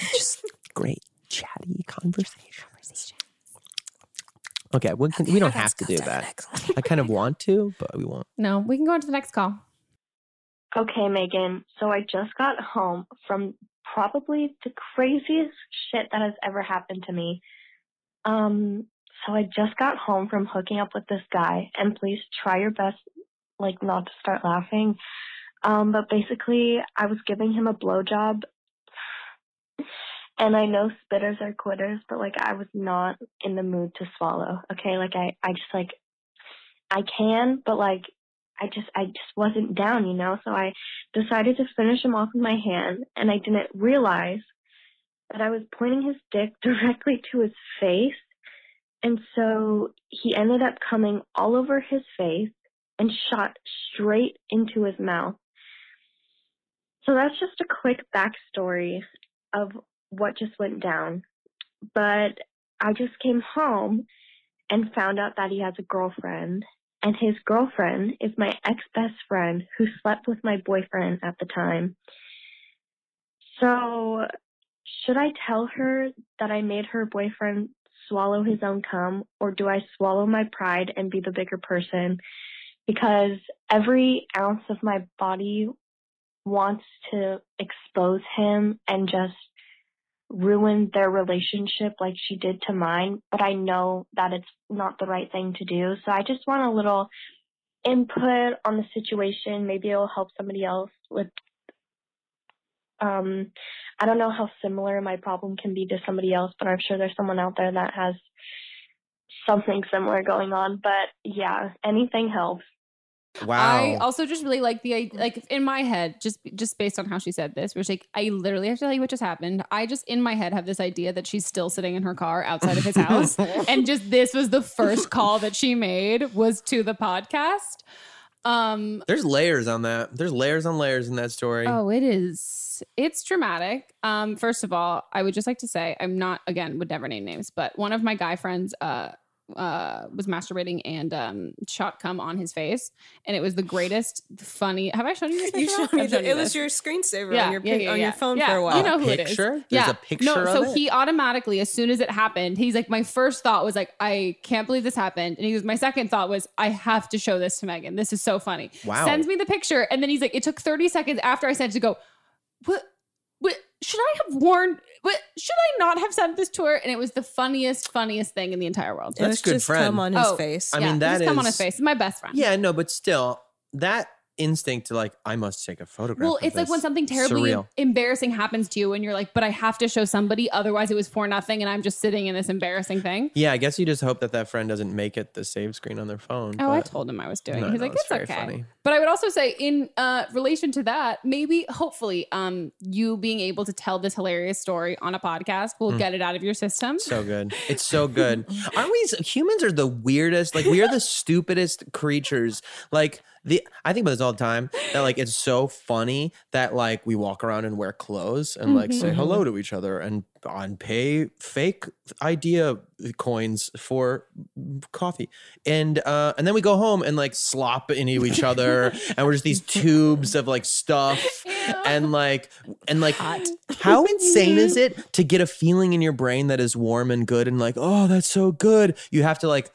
just great chatty conversation. Okay, we, can, we don't have to do that. I kind of want to, but we won't. No, we can go on to the next call. Okay, Meghan. So I just got home from probably the craziest shit that has ever happened to me. Um, so I just got home from hooking up with this guy, and please try your best, like, not to start laughing. Um, but basically, I was giving him a blowjob, and I know spitters are quitters, but like, I was not in the mood to swallow. Okay, like, I, I just like, I can, but like, I just I just wasn't down, you know. So I decided to finish him off with my hand, and I didn't realize that I was pointing his dick directly to his face, and so he ended up coming all over his face and shot straight into his mouth. So that's just a quick backstory of what just went down. But I just came home and found out that he has a girlfriend and his girlfriend is my ex best friend who slept with my boyfriend at the time. So, should I tell her that I made her boyfriend swallow his own cum, or do I swallow my pride and be the bigger person? Because every ounce of my body wants to expose him and just ruin their relationship like she did to mine, but I know that it's not the right thing to do. So I just want a little input on the situation. Maybe it'll help somebody else with um I don't know how similar my problem can be to somebody else, but I'm sure there's someone out there that has something similar going on. But yeah, anything helps. I also just really like the like in my head, just just based on how she said this, which like I literally have to tell you what just happened. I just in my head have this idea that she's still sitting in her car outside of his house, and just this was the first call that she made was to the podcast. Um, There's layers on that. There's layers on layers in that story. Oh, it is. It's dramatic. Um, first of all, I would just like to say I'm not again would never name names, but one of my guy friends uh uh was masturbating and um shot cum on his face and it was the greatest funny have i shown you this You picture? showed me I've that. It was your screensaver on your pic- on your phone yeah. for a while. You know who it Picture? is. There's yeah. a picture No, of so it? he automatically, as soon as it happened, he's like, my first thought was like, I can't believe this happened. And he was, my second thought was, I have to show this to Meghan. This is so funny. Wow. Sends me the picture. And then he's like, it took 30 seconds after I sent it to go, what, what, should I have warned, what, should I not have sent this to her? And it was the funniest, funniest thing in the entire world. That's good friend. cum on his Oh, face. I yeah, mean, it that was cum on his face. My best friend. Yeah, no, but still, that instinct to like, I must take a photograph. Well, it's like when something terribly Surreal. embarrassing happens to you and you're like, but I have to show somebody, otherwise it was for nothing and I'm just sitting in this embarrassing thing. Yeah, I guess you just hope that that friend doesn't make it the save screen on their phone. Oh, I told him I was doing No, it. He's no, like, it's okay. funny. But I would also say, in uh, relation to that, maybe, hopefully, um, you being able to tell this hilarious story on a podcast will Mm. get it out of your system. So good. It's so good. Aren't we? Humans are the weirdest. Like we are the stupidest creatures. Like the. I think about this all the time. That like it's so funny that like we walk around and wear clothes and like say Mhm. hello to each other and on pay fake idea coins for coffee and uh and then we go home and like slop into each other and we're just these tubes of like stuff and like and like how insane is it to get a feeling in your brain that is warm and good and like oh that's so good you have to like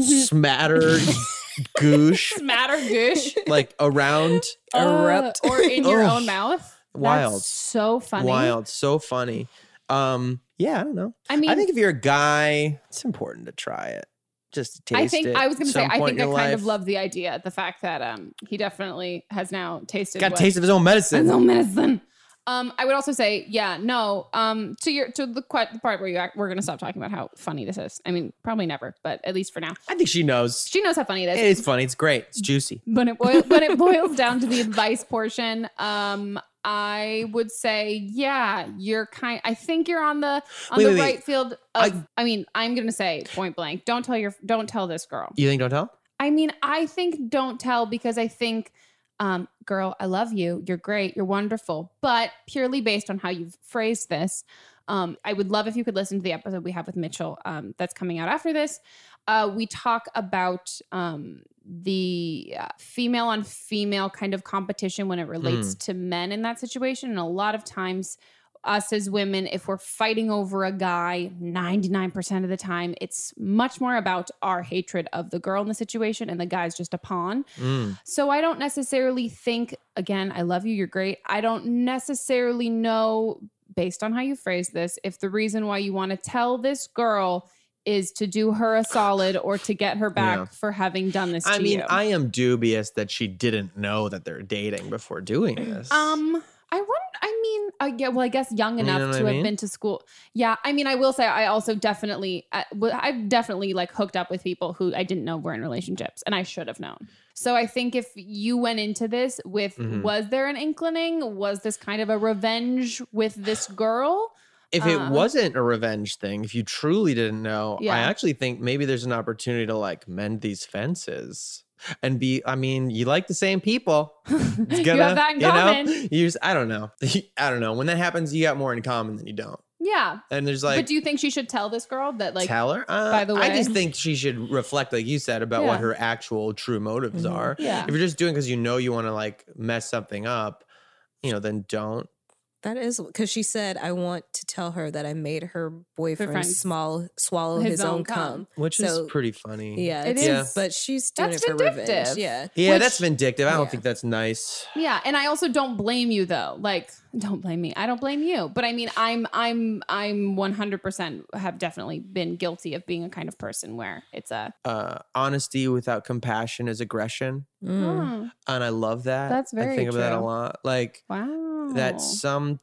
smatter goosh Smatter goosh. like around Uh, or in your Ugh. own mouth. Wild. That's so funny. wild so funny um yeah i don't know I mean, i think if you're a guy it's important to try it just to taste I think it I was going to say I think I kind of love the idea, the fact that um he definitely has now tasted got a taste of his own medicine His own medicine. Um, I would also say, yeah, no. Um, to your to the, the part where you act, we're going to stop talking about how funny this is. I mean, probably never, but at least for now, i think she knows she knows how funny it is. it is funny it's great it's juicy when it boils when it boils down to the advice portion um i would say yeah you're kind i think you're on the on Wait, the wait, wait. right field of, I, mean i'm gonna say point blank don't tell your don't tell this girl you think don't tell i mean i think don't tell because i think um girl i love you you're great you're wonderful but purely based on how you've phrased this um, I would love if you could listen to the episode we have with Mitchell um, that's coming out after this. Uh, we talk about um, the uh, female on female kind of competition when it relates Hmm. to men in that situation. And a lot of times, us as women, if we're fighting over a guy, 99% of the time, it's much more about our hatred of the girl in the situation and the guy's just a pawn. Mm. So I don't necessarily think, again, I love you, you're great. I don't necessarily know, based on how you phrase this, if the reason why you want to tell this girl is to do her a solid or to get her back Yeah. for having done this i to mean you. i am dubious that she didn't know that they're dating before doing this Um, I wouldn't. I mean, I yeah. Well, I guess young You know enough to I have been to school. Yeah, I mean, I will say I also definitely, I've definitely like hooked up with people who I didn't know were in relationships, and I should have known. So I think if you went into this with, Mhm. was there an inkling? Was this kind of a revenge with this girl? if it Uh, wasn't a revenge thing, if you truly didn't know, I actually think maybe there's an opportunity to like mend these fences and be. I mean, you like the same people. It's You have that in you know, common. you just, I don't know. I don't know. When that happens, you got more in common than you don't. Yeah. And there's like, but do you think she should tell this girl that like tell her. Uh, by the way, I just think she should reflect, like you said, about what her actual true motives Mhm. are. Yeah. If you're just doing because you know you want to like mess something up, you know, then don't. That is because she said, "I want to tell her that I made her boyfriend friends- small swallow his his, own own cum. cum," Which So, is pretty funny. Yeah, It it's- is. but she's doing That's it for vindictive. revenge. Yeah, Yeah, Which- that's vindictive. I don't Yeah. think that's nice. Yeah, and I also don't blame you though. Like, don't blame me. I don't blame you. But I mean, I'm I'm I'm 100% have definitely been guilty of being a kind of person where it's a uh, honesty without compassion is aggression, Hmm, and I love that. That's very I very think of that a lot. Like wow. that sometimes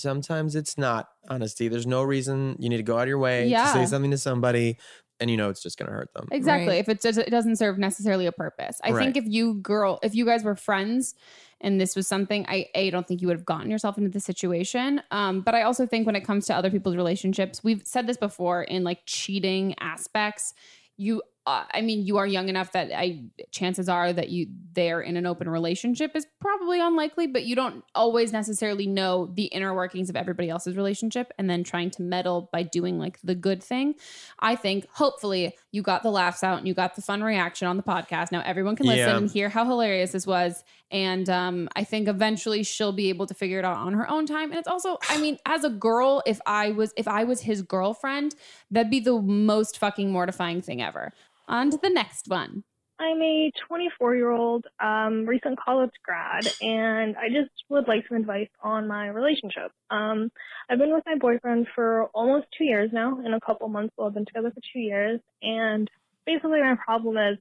sometimes it's not honesty. There's no reason you need to go out of your way to say something to somebody, and you know it's just gonna hurt them. Exactly. Right. If it, does, it doesn't serve necessarily a purpose. I think if you girl, if you guys were friends and this was something, I a don't think you would have gotten yourself into the situation. Um, but I also think when it comes to other people's relationships, we've said this before in like cheating aspects. You, uh, I mean, you are young enough that I chances are that you they're in an open relationship is probably unlikely, but you don't always necessarily know the inner workings of everybody else's relationship, and then trying to meddle by doing like the good thing. I think hopefully you got the laughs out and you got the fun reaction on the podcast. Now everyone can listen Yeah. and hear how hilarious this was. And um, I think eventually she'll be able to figure it out on her own time. And it's also, I mean, as a girl, if I was if I was his girlfriend, that'd be the most fucking mortifying thing ever. On to the next one. I'm a 24 year old um, recent college grad, and I just would like some advice on my relationship. Um, I've been with my boyfriend for almost two years now. In a couple months, we'll have been together for two years. And basically, my problem is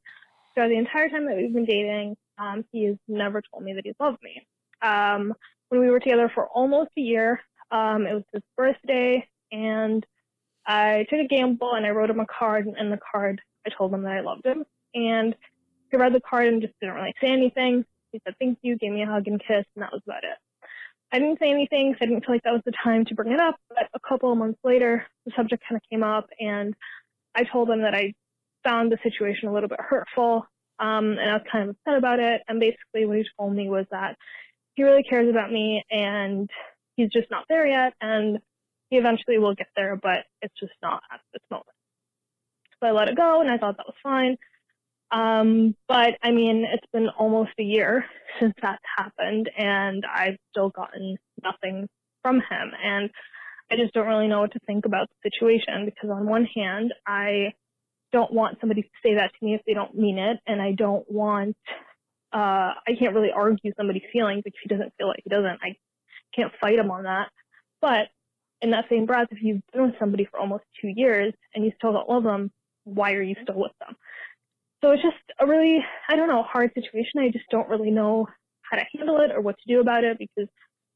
throughout the entire time that we've been dating, Um, he has never told me that he loved me. Um, when we were together for almost a year, um, it was his birthday, and I took a gamble and I wrote him a card. And in the card, I told him that I loved him. And he read the card and just didn't really say anything. He said thank you, gave me a hug and kiss, and that was about it. I didn't say anything, so I didn't feel like that was the time to bring it up. But a couple of months later, the subject kind of came up, and I told him that I found the situation a little bit hurtful, um, and I was kind of upset about it. And basically, what he told me was that he really cares about me, and he's just not there yet, and he eventually will get there, but it's just not at this moment. So I let it go, and I thought that was fine. Um, but I mean, it's been almost a year since that's happened, and I've still gotten nothing from him. And I just don't really know what to think about the situation because, on one hand, I don't want somebody to say that to me if they don't mean it, and I don't want, uh, I can't really argue somebody's feelings if he doesn't feel like he doesn't. I can't fight him on that. But in that same breath, if you've been with somebody for almost two years and you still don't love them, why are you still with them? So it's just a really, I don't know, hard situation. I just don't really know how to handle it or what to do about it because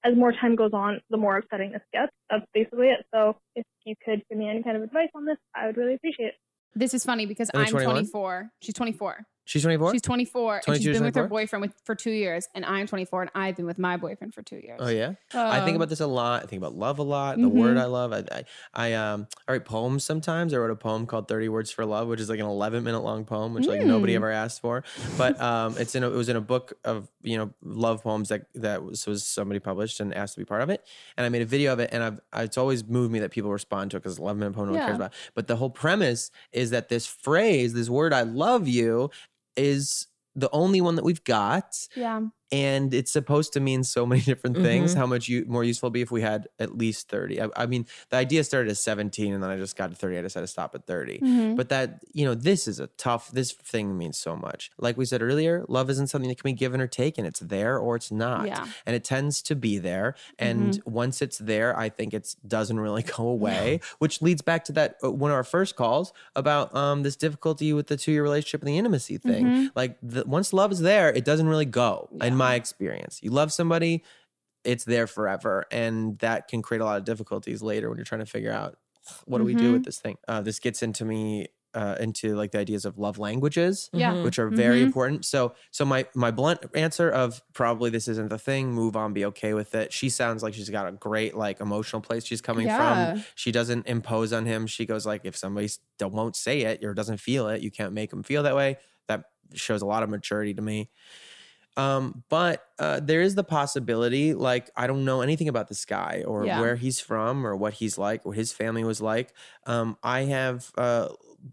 as more time goes on, the more upsetting this gets. That's basically it. So if you could give me any kind of advice on this, I would really appreciate it. This is funny because I'm 21? 24. She's 24. She's 24? She's 24 and 22 she's been with her boyfriend with, for two years, and I'm 24 and I've been with my boyfriend for two years. Oh yeah, I think Um, about this a lot. I think about love a lot. The word Mhm. I love. I, I, I um, I write poems sometimes. I wrote a poem called "30 Words for Love," which is like an 11 minute long poem, which like nobody Mm. ever asked for. But um, it's in a, it was in a book of you know love poems that that was, was somebody published and asked to be part of it. And I made a video of it, and I've it's always moved me that people respond to it because 11 minute poem no one cares about. But the whole premise is that this phrase, this word "I love you," is the only one that we've got Yeah. And it's supposed to mean so many different things. Mhm. How much you, more useful it'd be if we had at least 30. I, I mean, the idea started at 17 and then I just got to 30. I decided to stop at 30. Mhm. But that, you know, this is a tough, this thing means so much. Like we said earlier, love isn't something that can be given or taken. It's there or it's not. Yeah. And it tends to be there. And once it's there, I think it doesn't really go away, which leads back to that uh, one of our first calls about um, this difficulty with the two year relationship and the intimacy thing. Mhm. Like the, once love is there, it doesn't really go. Yeah. In my experience, you love somebody, it's there forever, and that can create a lot of difficulties later when you're trying to figure out what do we do Mm-hmm. with this thing. Uh, this gets into me. Uh, into like the ideas of love languages, Yeah. Mhm. which are very Mhm. important. So, so my my blunt answer of probably this isn't the thing. Move on, be okay with it. She sounds like she's got a great like emotional place she's coming Yeah. from. She doesn't impose on him. She goes like, if somebody don't won't say it or doesn't feel it, you can't make them feel that way. That shows a lot of maturity to me. Um, but uh, there is the possibility, like I don't know anything about this guy or Yeah. where he's from or what he's like, what his family was like. Um, I have uh,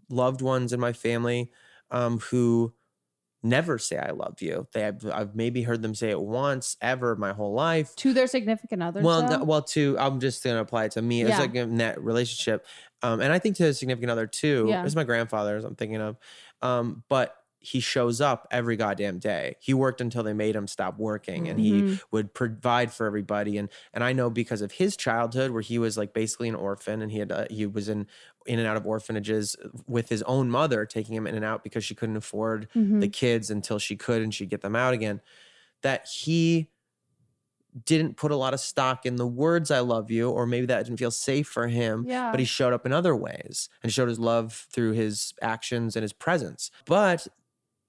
loved ones in my family um, who never say "I love you." They have, I've maybe heard them say it once ever my whole life. To their significant others. Well, no, well, to I'm just gonna apply it to me. It's Yeah. like in that relationship, um, and I think to a significant other too. Yeah. It's my grandfather's. I'm thinking of, um, but he shows up every goddamn day. He worked until they made him stop working, and he Mhm. would provide for everybody. And and I know because of his childhood, where he was like basically an orphan, and he had uh, he was in in and out of orphanages with his own mother, taking him in and out because she couldn't afford Mhm. the kids until she could, and she'd get them out again. That he didn't put a lot of stock in the words "I love you," or maybe that didn't feel safe for him. Yeah. But he showed up in other ways and showed his love through his actions and his presence. But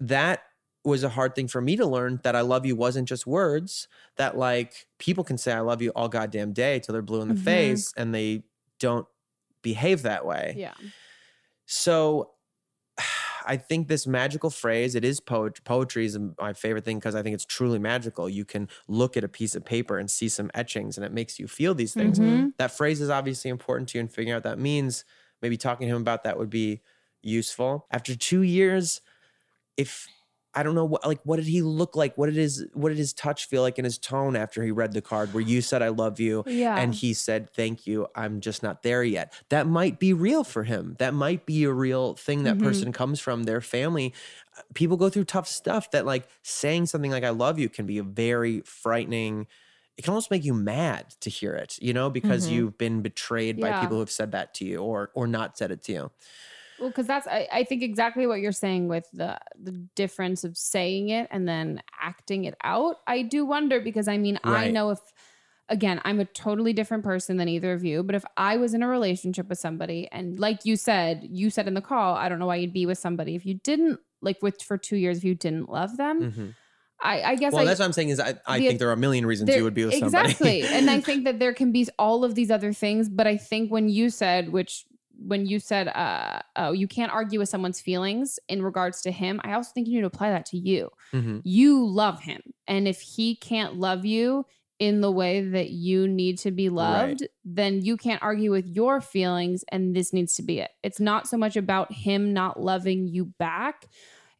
that was a hard thing for me to learn that I love you wasn't just words. That like people can say I love you all goddamn day till they're blue in the Mhm. face and they don't behave that way. Yeah. So I think this magical phrase, it is poetry. poetry is my favorite thing because I think it's truly magical. You can look at a piece of paper and see some etchings and it makes you feel these things. Mhm. That phrase is obviously important to you and figuring out what that means. Maybe talking to him about that would be useful. After two years, if I don't know what like what did he look like? What did his what did his touch feel like in his tone after he read the card where you said I love you Yeah. and he said thank you i'm just not there yet that might be real for him that might be a real thing that Mhm. person comes from their family people go through tough stuff that like saying something like i love you can be a very frightening it can almost make you mad to hear it you know because Mhm. you've been betrayed by people who have said that to you or or not said it to you Well, because that's I, I think exactly what you're saying with the the difference of saying it and then acting it out. I do wonder because I mean I know if again I'm a totally different person than either of you, but if I was in a relationship with somebody and like you said, you said in the call, I don't know why you'd be with somebody if you didn't like with for two years if you didn't love them. Mhm. I, I guess Well, I, that's what I'm saying is I, I the- think there are a million reasons there- you would be with somebody. Exactly. and I think that there can be all of these other things, but I think when you said, which when you said, uh, oh, you can't argue with someone's feelings in regards to him, I also think you need to apply that to you. Mhm. You love him. And if he can't love you in the way that you need to be loved, then you can't argue with your feelings. And this needs to be it. It's not so much about him not loving you back.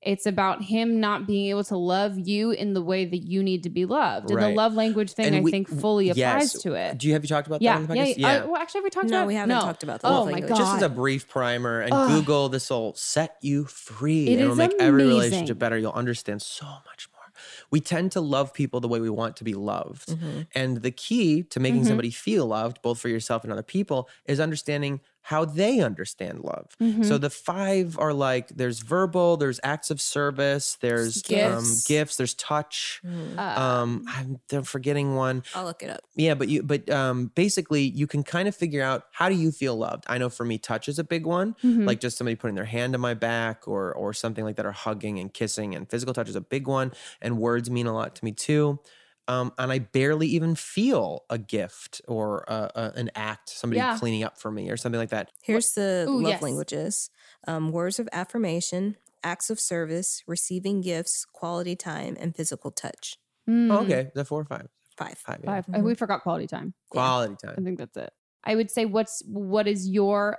It's about him not being able to love you in the way that you need to be loved. And Right. the love language thing, And I we- think, fully applies to it. Do you have you talked about Yeah, that on the yeah, podcast? yeah. Uh, well, actually, have we talked about. No, we haven't talked about the Oh love my language. god! Just as a brief primer and Ugh. Google, this will set you free. It and it'll is make every relationship better. You'll understand so much more. We tend to love people the way we want to be loved. Mhm. And the key to making Mhm. somebody feel loved, both for yourself and other people, is understanding how they understand love. Mhm. So the five are like there's verbal, there's acts of service, there's um, Gifts. gifts, there's touch. Mhm. Um, I'm, I'm forgetting one. I'll look it up. Yeah, but you but um basically you can kind of figure out how do you feel loved. I know for me touch is a big one. Mhm. Like just somebody putting their hand on my back or or something like that or hugging and kissing and physical touch is a big one and words mean a lot to me too. Um, and I barely even feel a gift or uh, uh, an act, somebody Yeah. cleaning up for me or something like that. Here's the Ooh, love yes. languages um, words of affirmation, acts of service, receiving gifts, quality time, and physical touch. Mm, Oh, okay, is that four or five? Five. Five. Yeah. Five. Uh, We forgot quality time. Quality I time. I think that's it. I would say what's what is your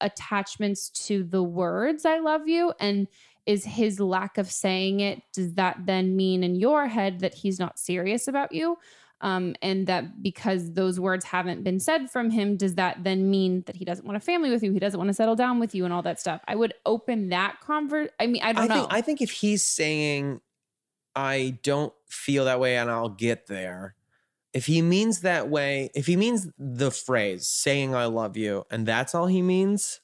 attachments to the words I love you and is his lack of saying it does that then mean in your head that he's not serious about you um, and that because those words haven't been said from him does that then mean that he doesn't want a family with you he doesn't want to settle down with you and all that stuff i would open that convert i mean i don't I know think I think if he's saying I don't feel that way and I'll get there. If he means that way, if he means the phrase saying I love you and that's all he means,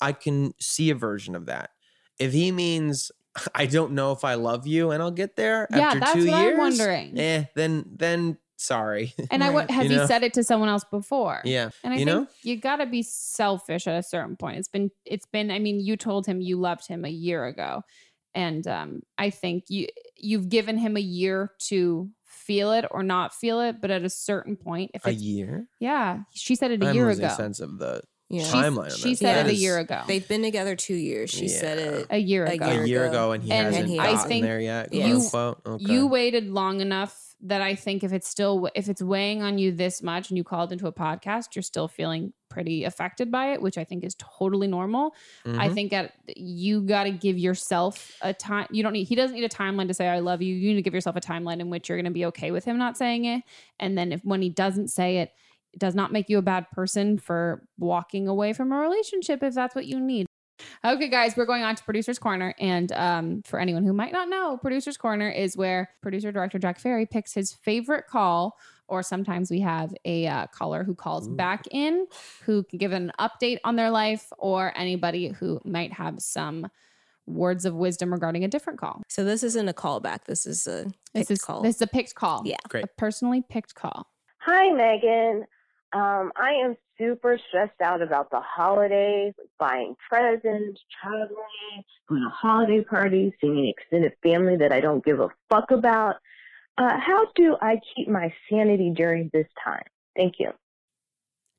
I can see a version of that. If he means I don't know if I love you and I'll get there Yeah, after that's 2 what I'm wondering. Eh, then then sorry. and i what has You he know? said it to someone else before yeah. And I You think know? you got to be selfish at a certain point. It's been it's been I mean you told him you loved him a year ago. And um I think you you've given him a year to feel it or not feel it, but at a certain point if A year? yeah, she said it a I'm year ago. sense of the Yeah. Timeline. on She said That it a year ago. They've been together two years. She said it. a year ago. a year year ago. ago and he And hasn't he gotten hasn't. there yet. You- unquote. Okay. You waited long enough that I think if it's still if it's weighing on you this much and you called into a podcast, you're still feeling pretty affected by it, which I think is totally normal. I Mhm. think that you got to give yourself a time. You don't need. He doesn't need a timeline to say I love you. You need to give yourself a timeline in which you're going to be okay with him not saying it. And then if when he doesn't say it, it does not make you a bad person for walking away from a relationship if that's what you need. Okay, guys, we're going on to producer's corner, and um, for anyone who might not know, producer's corner is where producer director Jack Ferry picks his favorite call. Or sometimes we have a uh, caller who calls Ooh. back in, who can give an update on their life, or anybody who might have some words of wisdom regarding a different call. So this isn't a callback. This is a This is call. this is a picked call. Yeah. Great. a personally picked call. Hi, Meghan. Um, I am super stressed out about the holidays, buying presents, traveling, going to holiday parties, seeing an extended family that I don't give a fuck about. Uh, how do I keep my sanity during this time? Thank you.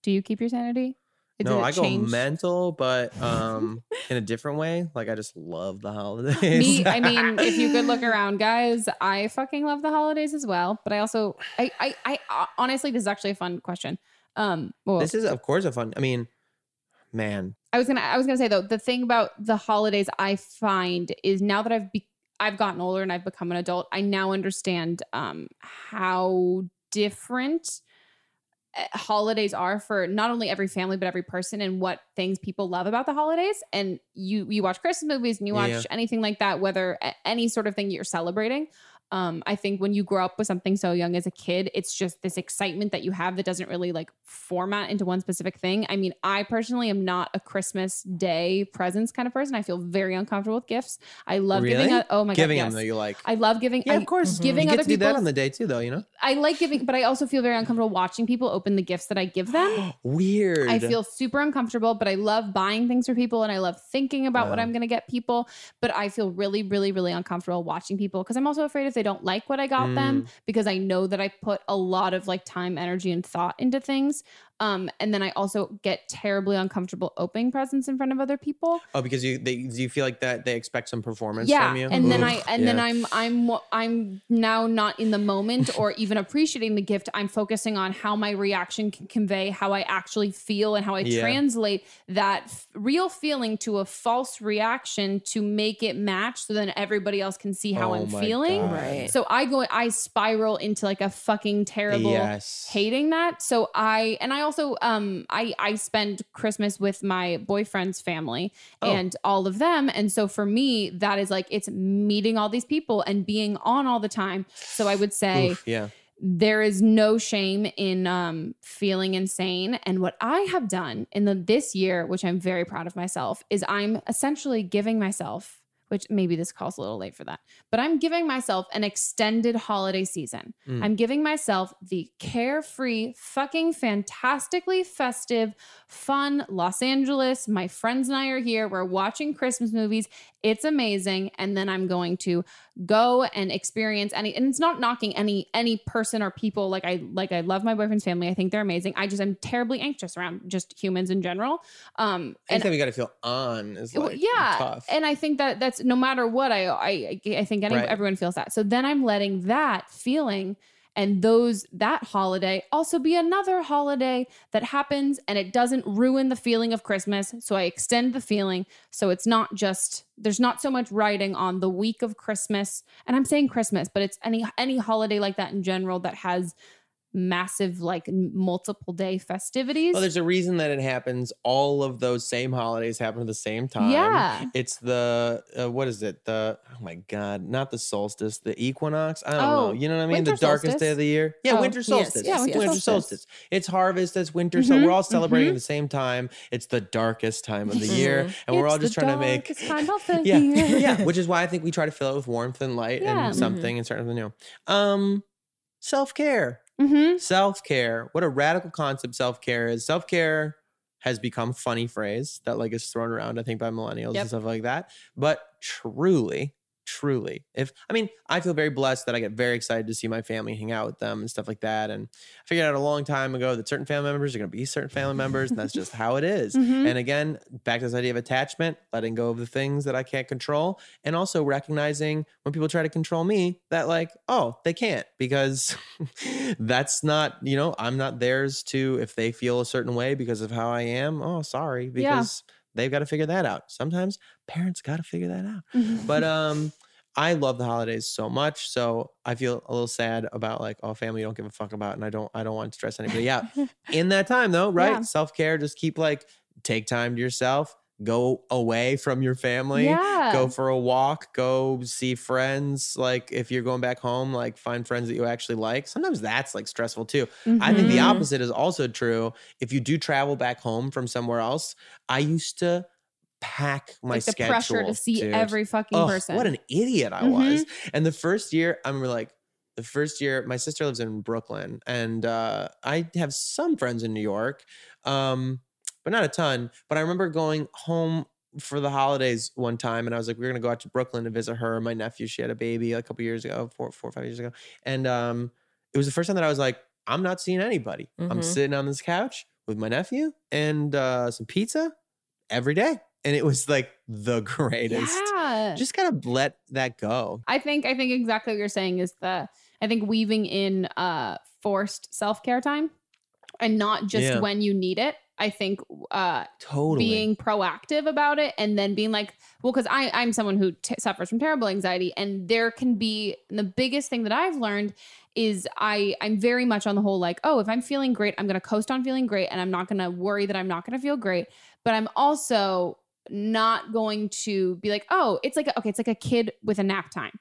Do you keep your sanity? Did no, it I go change? mental, but um, in a different way. Like I just love the holidays. Me, I mean, if you could look around, guys, I fucking love the holidays as well. But I also, I, I, I uh, honestly, this is actually a fun question. Um, well, this is of course a fun. I mean, man, I was gonna, I was gonna say though, the thing about the holidays I find is now that I've, be, I've gotten older and I've become an adult, I now understand um how different uh, holidays are for not only every family but every person and what things people love about the holidays and you you watch christmas movies and you watch Yeah. anything like that whether any sort of thing you're celebrating Um, I think when you grow up with something so young as a kid, it's just this excitement that you have that doesn't really like format into one specific thing. I mean, I personally am not a Christmas Day presents kind of person. I feel very uncomfortable with gifts. I love giving. A, oh my giving god, them yes. though you like. I love giving. yeah, I- of course. Giving you get other to do that people. on the day too, though. You know, I like giving, but I also feel very uncomfortable watching people open the gifts that I give them. weird. I feel super uncomfortable, but I love buying things for people and I love thinking about what I'm going to get people. But I feel really, really, really uncomfortable watching people because I'm also afraid if they don't like what I got them Mm. because I know that I put a lot of like time, energy, and thought into things. Um, and then I also get terribly uncomfortable opening presents in front of other people. Oh, because you they do you feel like that they expect some performance yeah, from you? and then I and then I'm I'm I'm now not in the moment or even appreciating the gift. I'm focusing on how my reaction can convey how I actually feel and how I Yeah. translate that f- real feeling to a false reaction to make it match, so then everybody else can see how Oh I'm feeling. God. Right. So I go, I spiral into like a fucking terrible Yes. hating that. So I and I also um I I spend Christmas with my boyfriend's family Oh. and all of them. And so for me, that is like it's meeting all these people and being on all the time. So I would say Oof, yeah. there is no shame in um, feeling insane. And what I have done in the this year, which I'm very proud of myself, is I'm essentially giving myself, which maybe this calls a little late for that, but I'm giving myself an extended holiday season. Mm. I'm giving myself the carefree, fucking fantastically festive, fun Los Angeles. My friends and I are here. We're watching Christmas movies. It's amazing. And then I'm going to go and experience any and it's not knocking any any person or people like I like I love my boyfriend's family. I think they're amazing. I just am terribly anxious around just humans in general. Um and Anytime you got to feel on is well, like yeah, tough. and I think that that's no matter what. I I I think any, Right. everyone feels that. So then I'm letting that feeling and those that holiday also be another holiday that happens and it doesn't ruin the feeling of Christmas. So I extend the feeling. So it's not just there's not so much writing on the week of Christmas, and I'm saying Christmas, but it's any any holiday like that in general that has massive like multiple day festivities. well, there's a reason that it happens. All of those same holidays happen at the same time. Yeah. It's the uh, what is it? The oh my god, not the solstice, the equinox. I don't know. Oh, You know what I mean? winter the darkest day of the year. Yeah, Oh, winter solstice. yes, Yeah, winter solstice. solstice. It's harvest. It's winter. So Mhm, we're all celebrating mhm. at the same time. It's the darkest time of the year, Mhm. and we're all just trying to make time of the yeah, year. yeah. Which is why I think we try to fill it with warmth and light Yeah. and something and start something new. Um, self care. Mm-hmm. Self care. What a radical concept self care is. Self care has become a funny phrase that like is thrown around, I think, by millennials Yep. and stuff like that. But truly, truly, if I mean, I feel very blessed that I get very excited to see my family, hang out with them and stuff like that. And I figured out a long time ago that certain family members are going to be certain family members, and that's just how it is. Mhm. And again, back to this idea of attachment, letting go of the things that I can't control, and also recognizing when people try to control me that, like, oh, they can't because that's not, you know, I'm not theirs to, if they feel a certain way because of how I am, oh, sorry, Yeah. They've got to figure that out. Sometimes parents got to figure that out. But, um, I love the holidays so much, so I feel a little sad about like, oh, family you don't give a fuck about, and I don't, I don't want to stress anybody out. In that time, though, right? Yeah. Self care, just keep like take time to yourself, go away from your family, yeah. go for a walk, go see friends. Like if you're going back home, like find friends that you actually like. Sometimes that's like stressful too. I think the Mhm. opposite is also true. If you do travel back home from somewhere else, I used to pack my like the schedule. pressure to see dude. every fucking person. What an idiot I Mhm. was. And the first year, i'm like the first year, my sister lives in Brooklyn, and uh, I have some friends in New York, um, but not a ton. But I remember going home for the holidays one time, and I was like, we are gonna go out to Brooklyn to visit her. My nephew, she had a baby a couple years ago, four, four or five years ago, and um, it was the first time that I was like, I'm not seeing anybody. I'm Mhm. sitting on this couch with my nephew and uh, some pizza every day, and it was like the greatest yeah. just gotta let that go. I think I think exactly what you're saying is the I think weaving in uh forced self-care time and not just Yeah. when you need it. I think uh Totally. being proactive about it and then being like well because i i'm someone who t- suffers from terrible anxiety and there can be the biggest thing that i've learned is i i'm very much on the whole like oh if i'm feeling great i'm going to coast on feeling great and i'm not going to worry that i'm not going to feel great but i'm also not going to be like oh it's like a, okay it's like a kid with a nap time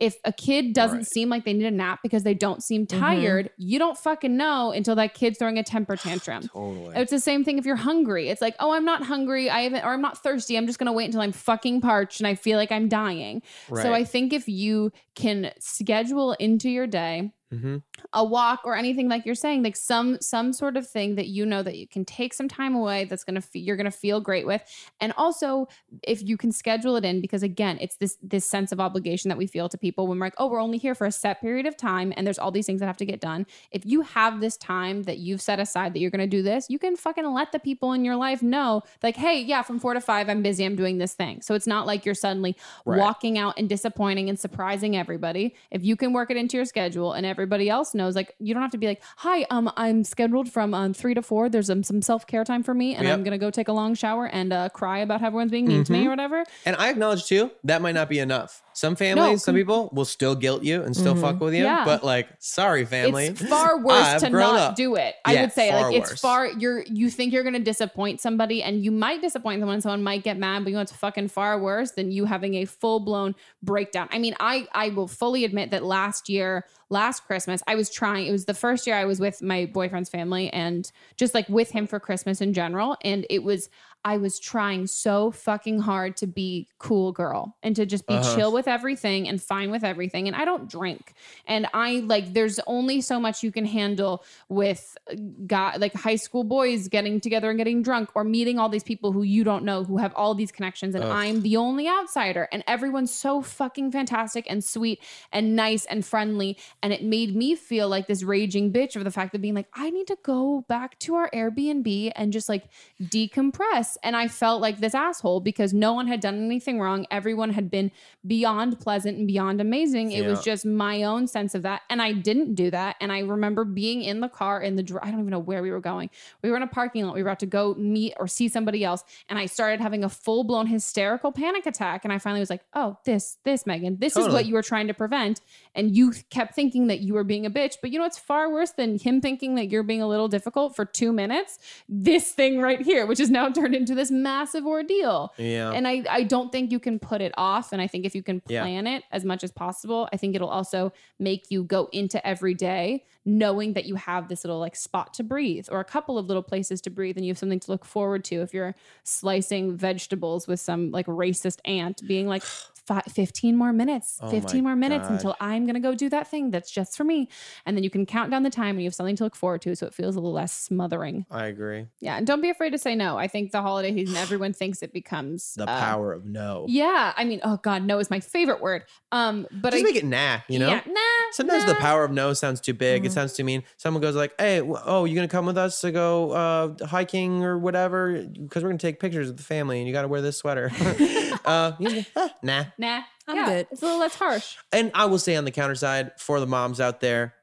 if a kid doesn't Right. seem like they need a nap because they don't seem Mhm. tired, you don't fucking know until that kid's throwing a temper tantrum. Totally. It's the same thing if you're hungry. It's like, oh, I'm not hungry. I haven't, or I'm not thirsty. I'm just gonna wait until I'm fucking parched and I feel like I'm dying. So I think if you can schedule into your day hmm a walk or anything like you're saying like some some sort of thing that you know that you can take some time away that's going to fe- you're going to feel great with. And also if you can schedule it in because again it's this this sense of obligation that we feel to people when we're like oh we're only here for a set period of time and there's all these things that have to get done. If you have this time that you've set aside that you're going to do this you can fucking let the people in your life know like hey yeah from 4 to 5 I'm busy I'm doing this thing. So it's not like you're suddenly Right. walking out and disappointing and surprising everybody. If you can work it into your schedule and everybody else knows like you don't have to be like hi um i'm scheduled from um, three to four there's um, some self-care time for me and i'm gonna go take a long shower and uh, cry about how everyone's being mean to me Mhm. or whatever And I acknowledge too that might not be enough. Some families, some people will still guilt you and still Mhm. fuck with you. Yeah. But like, sorry, family. it's far worse I've to not up. do it i Yeah, would say like it's far you're you think you're gonna disappoint somebody and you might disappoint someone someone might get mad but you know it's fucking far worse than you having a full-blown breakdown i mean i i will fully admit that last year last christmas i was trying it was the first year i was with my boyfriend's family and just like with him for christmas in general and it was I was trying so fucking hard to be cool girl and to just be Uh-huh. chill with everything and fine with everything. And I don't drink. And I like there's only so much you can handle with guy like high school boys getting together and getting drunk or meeting all these people who you don't know who have all these connections and Ugh. I'm the only outsider and everyone's so fucking fantastic and sweet and nice and friendly and it made me feel like this raging bitch of the fact of being like I need to go back to our Airbnb and just like decompress and I felt like this asshole because no one had done anything wrong. Everyone had been beyond pleasant and beyond amazing. It was just my own sense of that and I didn't do that and I remember being in the car in the, I don't even know where we were going. We were in a parking lot. We were about to go meet or see somebody else and I started having a full blown hysterical panic attack and I finally was like oh this this Meghan this is what you were trying to prevent and you kept thinking that you were being a bitch but you know it's far worse than him thinking that you're being a little difficult for 2 minutes this thing right here which is now turned into this massive ordeal yeah. and I, I don't think you can put it off. And I think if you can Yeah. plan it as much as possible, I think it'll also make you go into every day knowing that you have this little like spot to breathe or a couple of little places to breathe and you have something to look forward to. If you're slicing vegetables with some like racist aunt being like, "Fi- 15 more minutes, Oh 15 more minutes God. until I'm going to go do that thing that's just for me. And then you can count down the time and you have something to look forward to. So it feels a little less smothering. I agree. Yeah. And don't be afraid to say no. I think the holiday season, everyone thinks it becomes The uh, power of no. yeah, I mean, oh god, no is my favorite word. Um, but Just I make it nah, you know? yeah, nah. Sometimes nah. the power of no sounds too big. It Mhm. sounds too mean. Someone goes like, "Hey, oh, you gonna come with us to go uh, hiking or whatever? Because we're gonna take pictures of the family, and you got to wear this sweater." uh, you just go, "Ah, nah. Nah, I'm yeah, good. It's a little less harsh. And I will say on the counter side for the moms out there,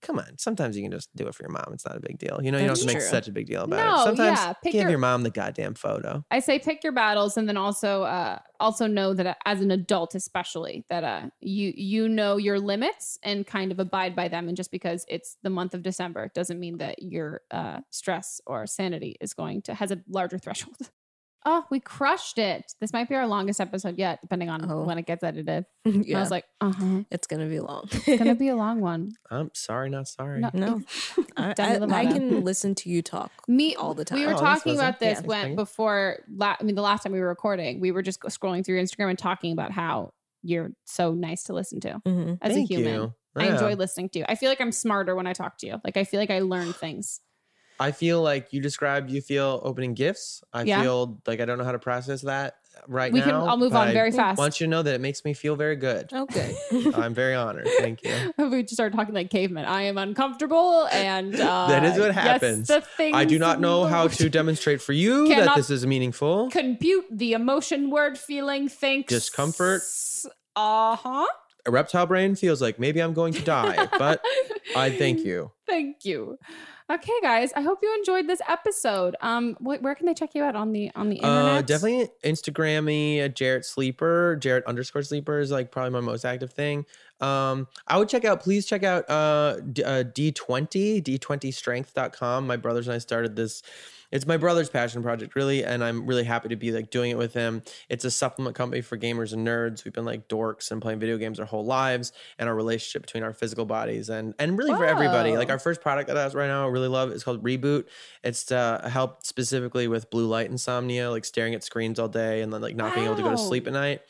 come on. Sometimes you can just do it for your mom. It's not a big deal. You know, you don't have to make such a big deal about No, it. Sometimes yeah, give your- your mom the goddamn photo. I say pick your battles, and then also, uh, also know that uh, as an adult, especially that uh, you you know your limits and kind of abide by them. And just because it's the month of December doesn't mean that your uh, stress or sanity is going to has a larger threshold. Oh, we crushed it! This might be our longest episode yet, depending on Oh. when it gets edited. yeah, I was like, uh huh, it's gonna be long. it's gonna be a long one. I'm sorry, not sorry. No, no, I, I, I can listen to you talk. me all the time. We were Oh, talking pleasant. about this Yeah, when before. La- I mean, the last time we were recording, we were just scrolling through your Instagram and talking about how you're so nice to listen to hmm as Thank a human. you. I enjoy listening to you. I feel like I'm smarter when I talk to you. Like I feel like I learn things. I feel like you described you feel opening gifts. I Yeah. feel like I don't know how to process that right we now. can. I'll move on I very fast. I want you to know that it makes me feel very good. Okay. I'm very honored. Thank you. we just started talking like cavemen. I am uncomfortable, and uh, That is what yes, happens. the I do not know how to demonstrate for you that this is meaningful. compute the emotion, word, feeling, thinks Discomfort. Uh huh. A reptile brain feels like maybe I'm going to die, but I thank you. Thank you. Okay, guys. I hope you enjoyed this episode. Um, wh- where can they check you out on the on the internet? Uh, definitely Instagram me at Jarrett Sleeper. Jarrett underscore Sleeper is like probably my most active thing. Um, I would check out, please check out uh, D- uh, D20, D20strength.com. My brothers and I started this. It's my brother's passion project, really, and I'm really happy to be like doing it with him. It's a supplement company for gamers and nerds. We've been like dorks and playing video games our whole lives, and our relationship between our physical bodies, and and really for everybody. Like our first product that I have right now, I really love. is called Reboot. It's to help specifically with blue light insomnia, like staring at screens all day and then like not being able to go to sleep at night.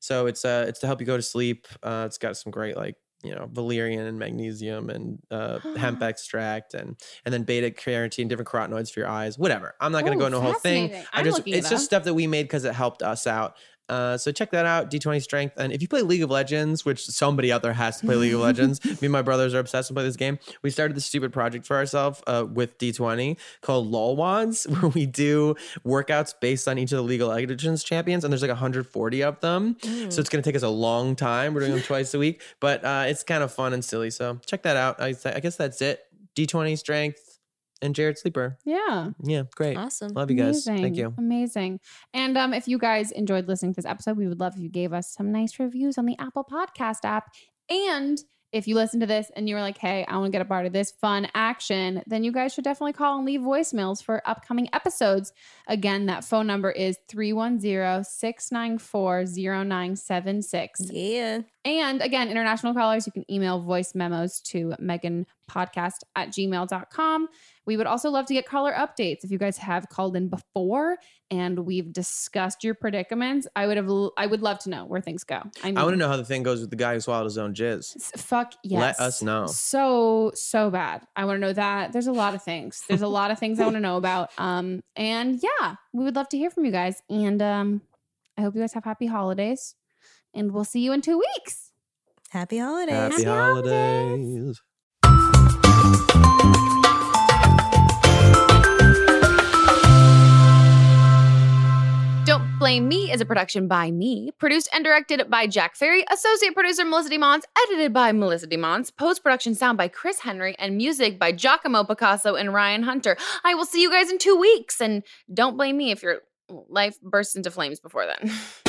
So it's uh it's to help you go to sleep. Uh, it's got some great like you know valerian and magnesium and uh, hemp extract and and then beta carotene, different carotenoids for your eyes. Whatever. I'm not gonna Oh, go into a whole thing. fascinating. I I'm just it's just stuff that we made because it helped us out. Uh, so check that out, D20 Strength. And if you play League of Legends, which somebody out there has to play League of Legends, me and my brothers are obsessed with play this game. We started this stupid project for ourselves uh, with D20 called LOLWADs, where we do workouts based on each of the League of Legends champions, and there's like 140 of them. So it's gonna take us a long time. We're doing them twice a week, but uh, it's kind of fun and silly. So check that out. I, I guess that's it. D20 Strength and Jarrett Sleeper. Yeah. Yeah, great. Awesome. Love you guys. Thank you. Amazing. And um, if you guys enjoyed listening to this episode, we would love if you gave us some nice reviews on the Apple Podcast app. And if you listen to this and you're like, hey, I want to get a part of this fun action, then you guys should definitely call and leave voicemails for upcoming episodes. Again, that phone number is 310 694 0976. Yeah. And again, international callers, you can email voice memos to meghanpodcast at gmail.com. We would also love to get caller updates. If you guys have called in before and we've discussed your predicaments, I would have I would love to know where things go. I, mean, I want to know how the thing goes with the guy who swallowed his own jizz. Fuck yes. Let us know. So so bad. I want to know that. There's a lot of things. There's a lot of things I want to know about. Um and yeah, we would love to hear from you guys. And um I hope you guys have happy holidays. And we'll see you in 2 weeks. Happy holidays. Happy holidays. Don't Blame Me is a production by me, produced and directed by Jack Ferry, associate producer Melissa DeMons, edited by Melissa DeMons, post production sound by Chris Henry, and music by Giacomo Picasso and Ryan Hunter. I will see you guys in two weeks, and don't blame me if your life bursts into flames before then.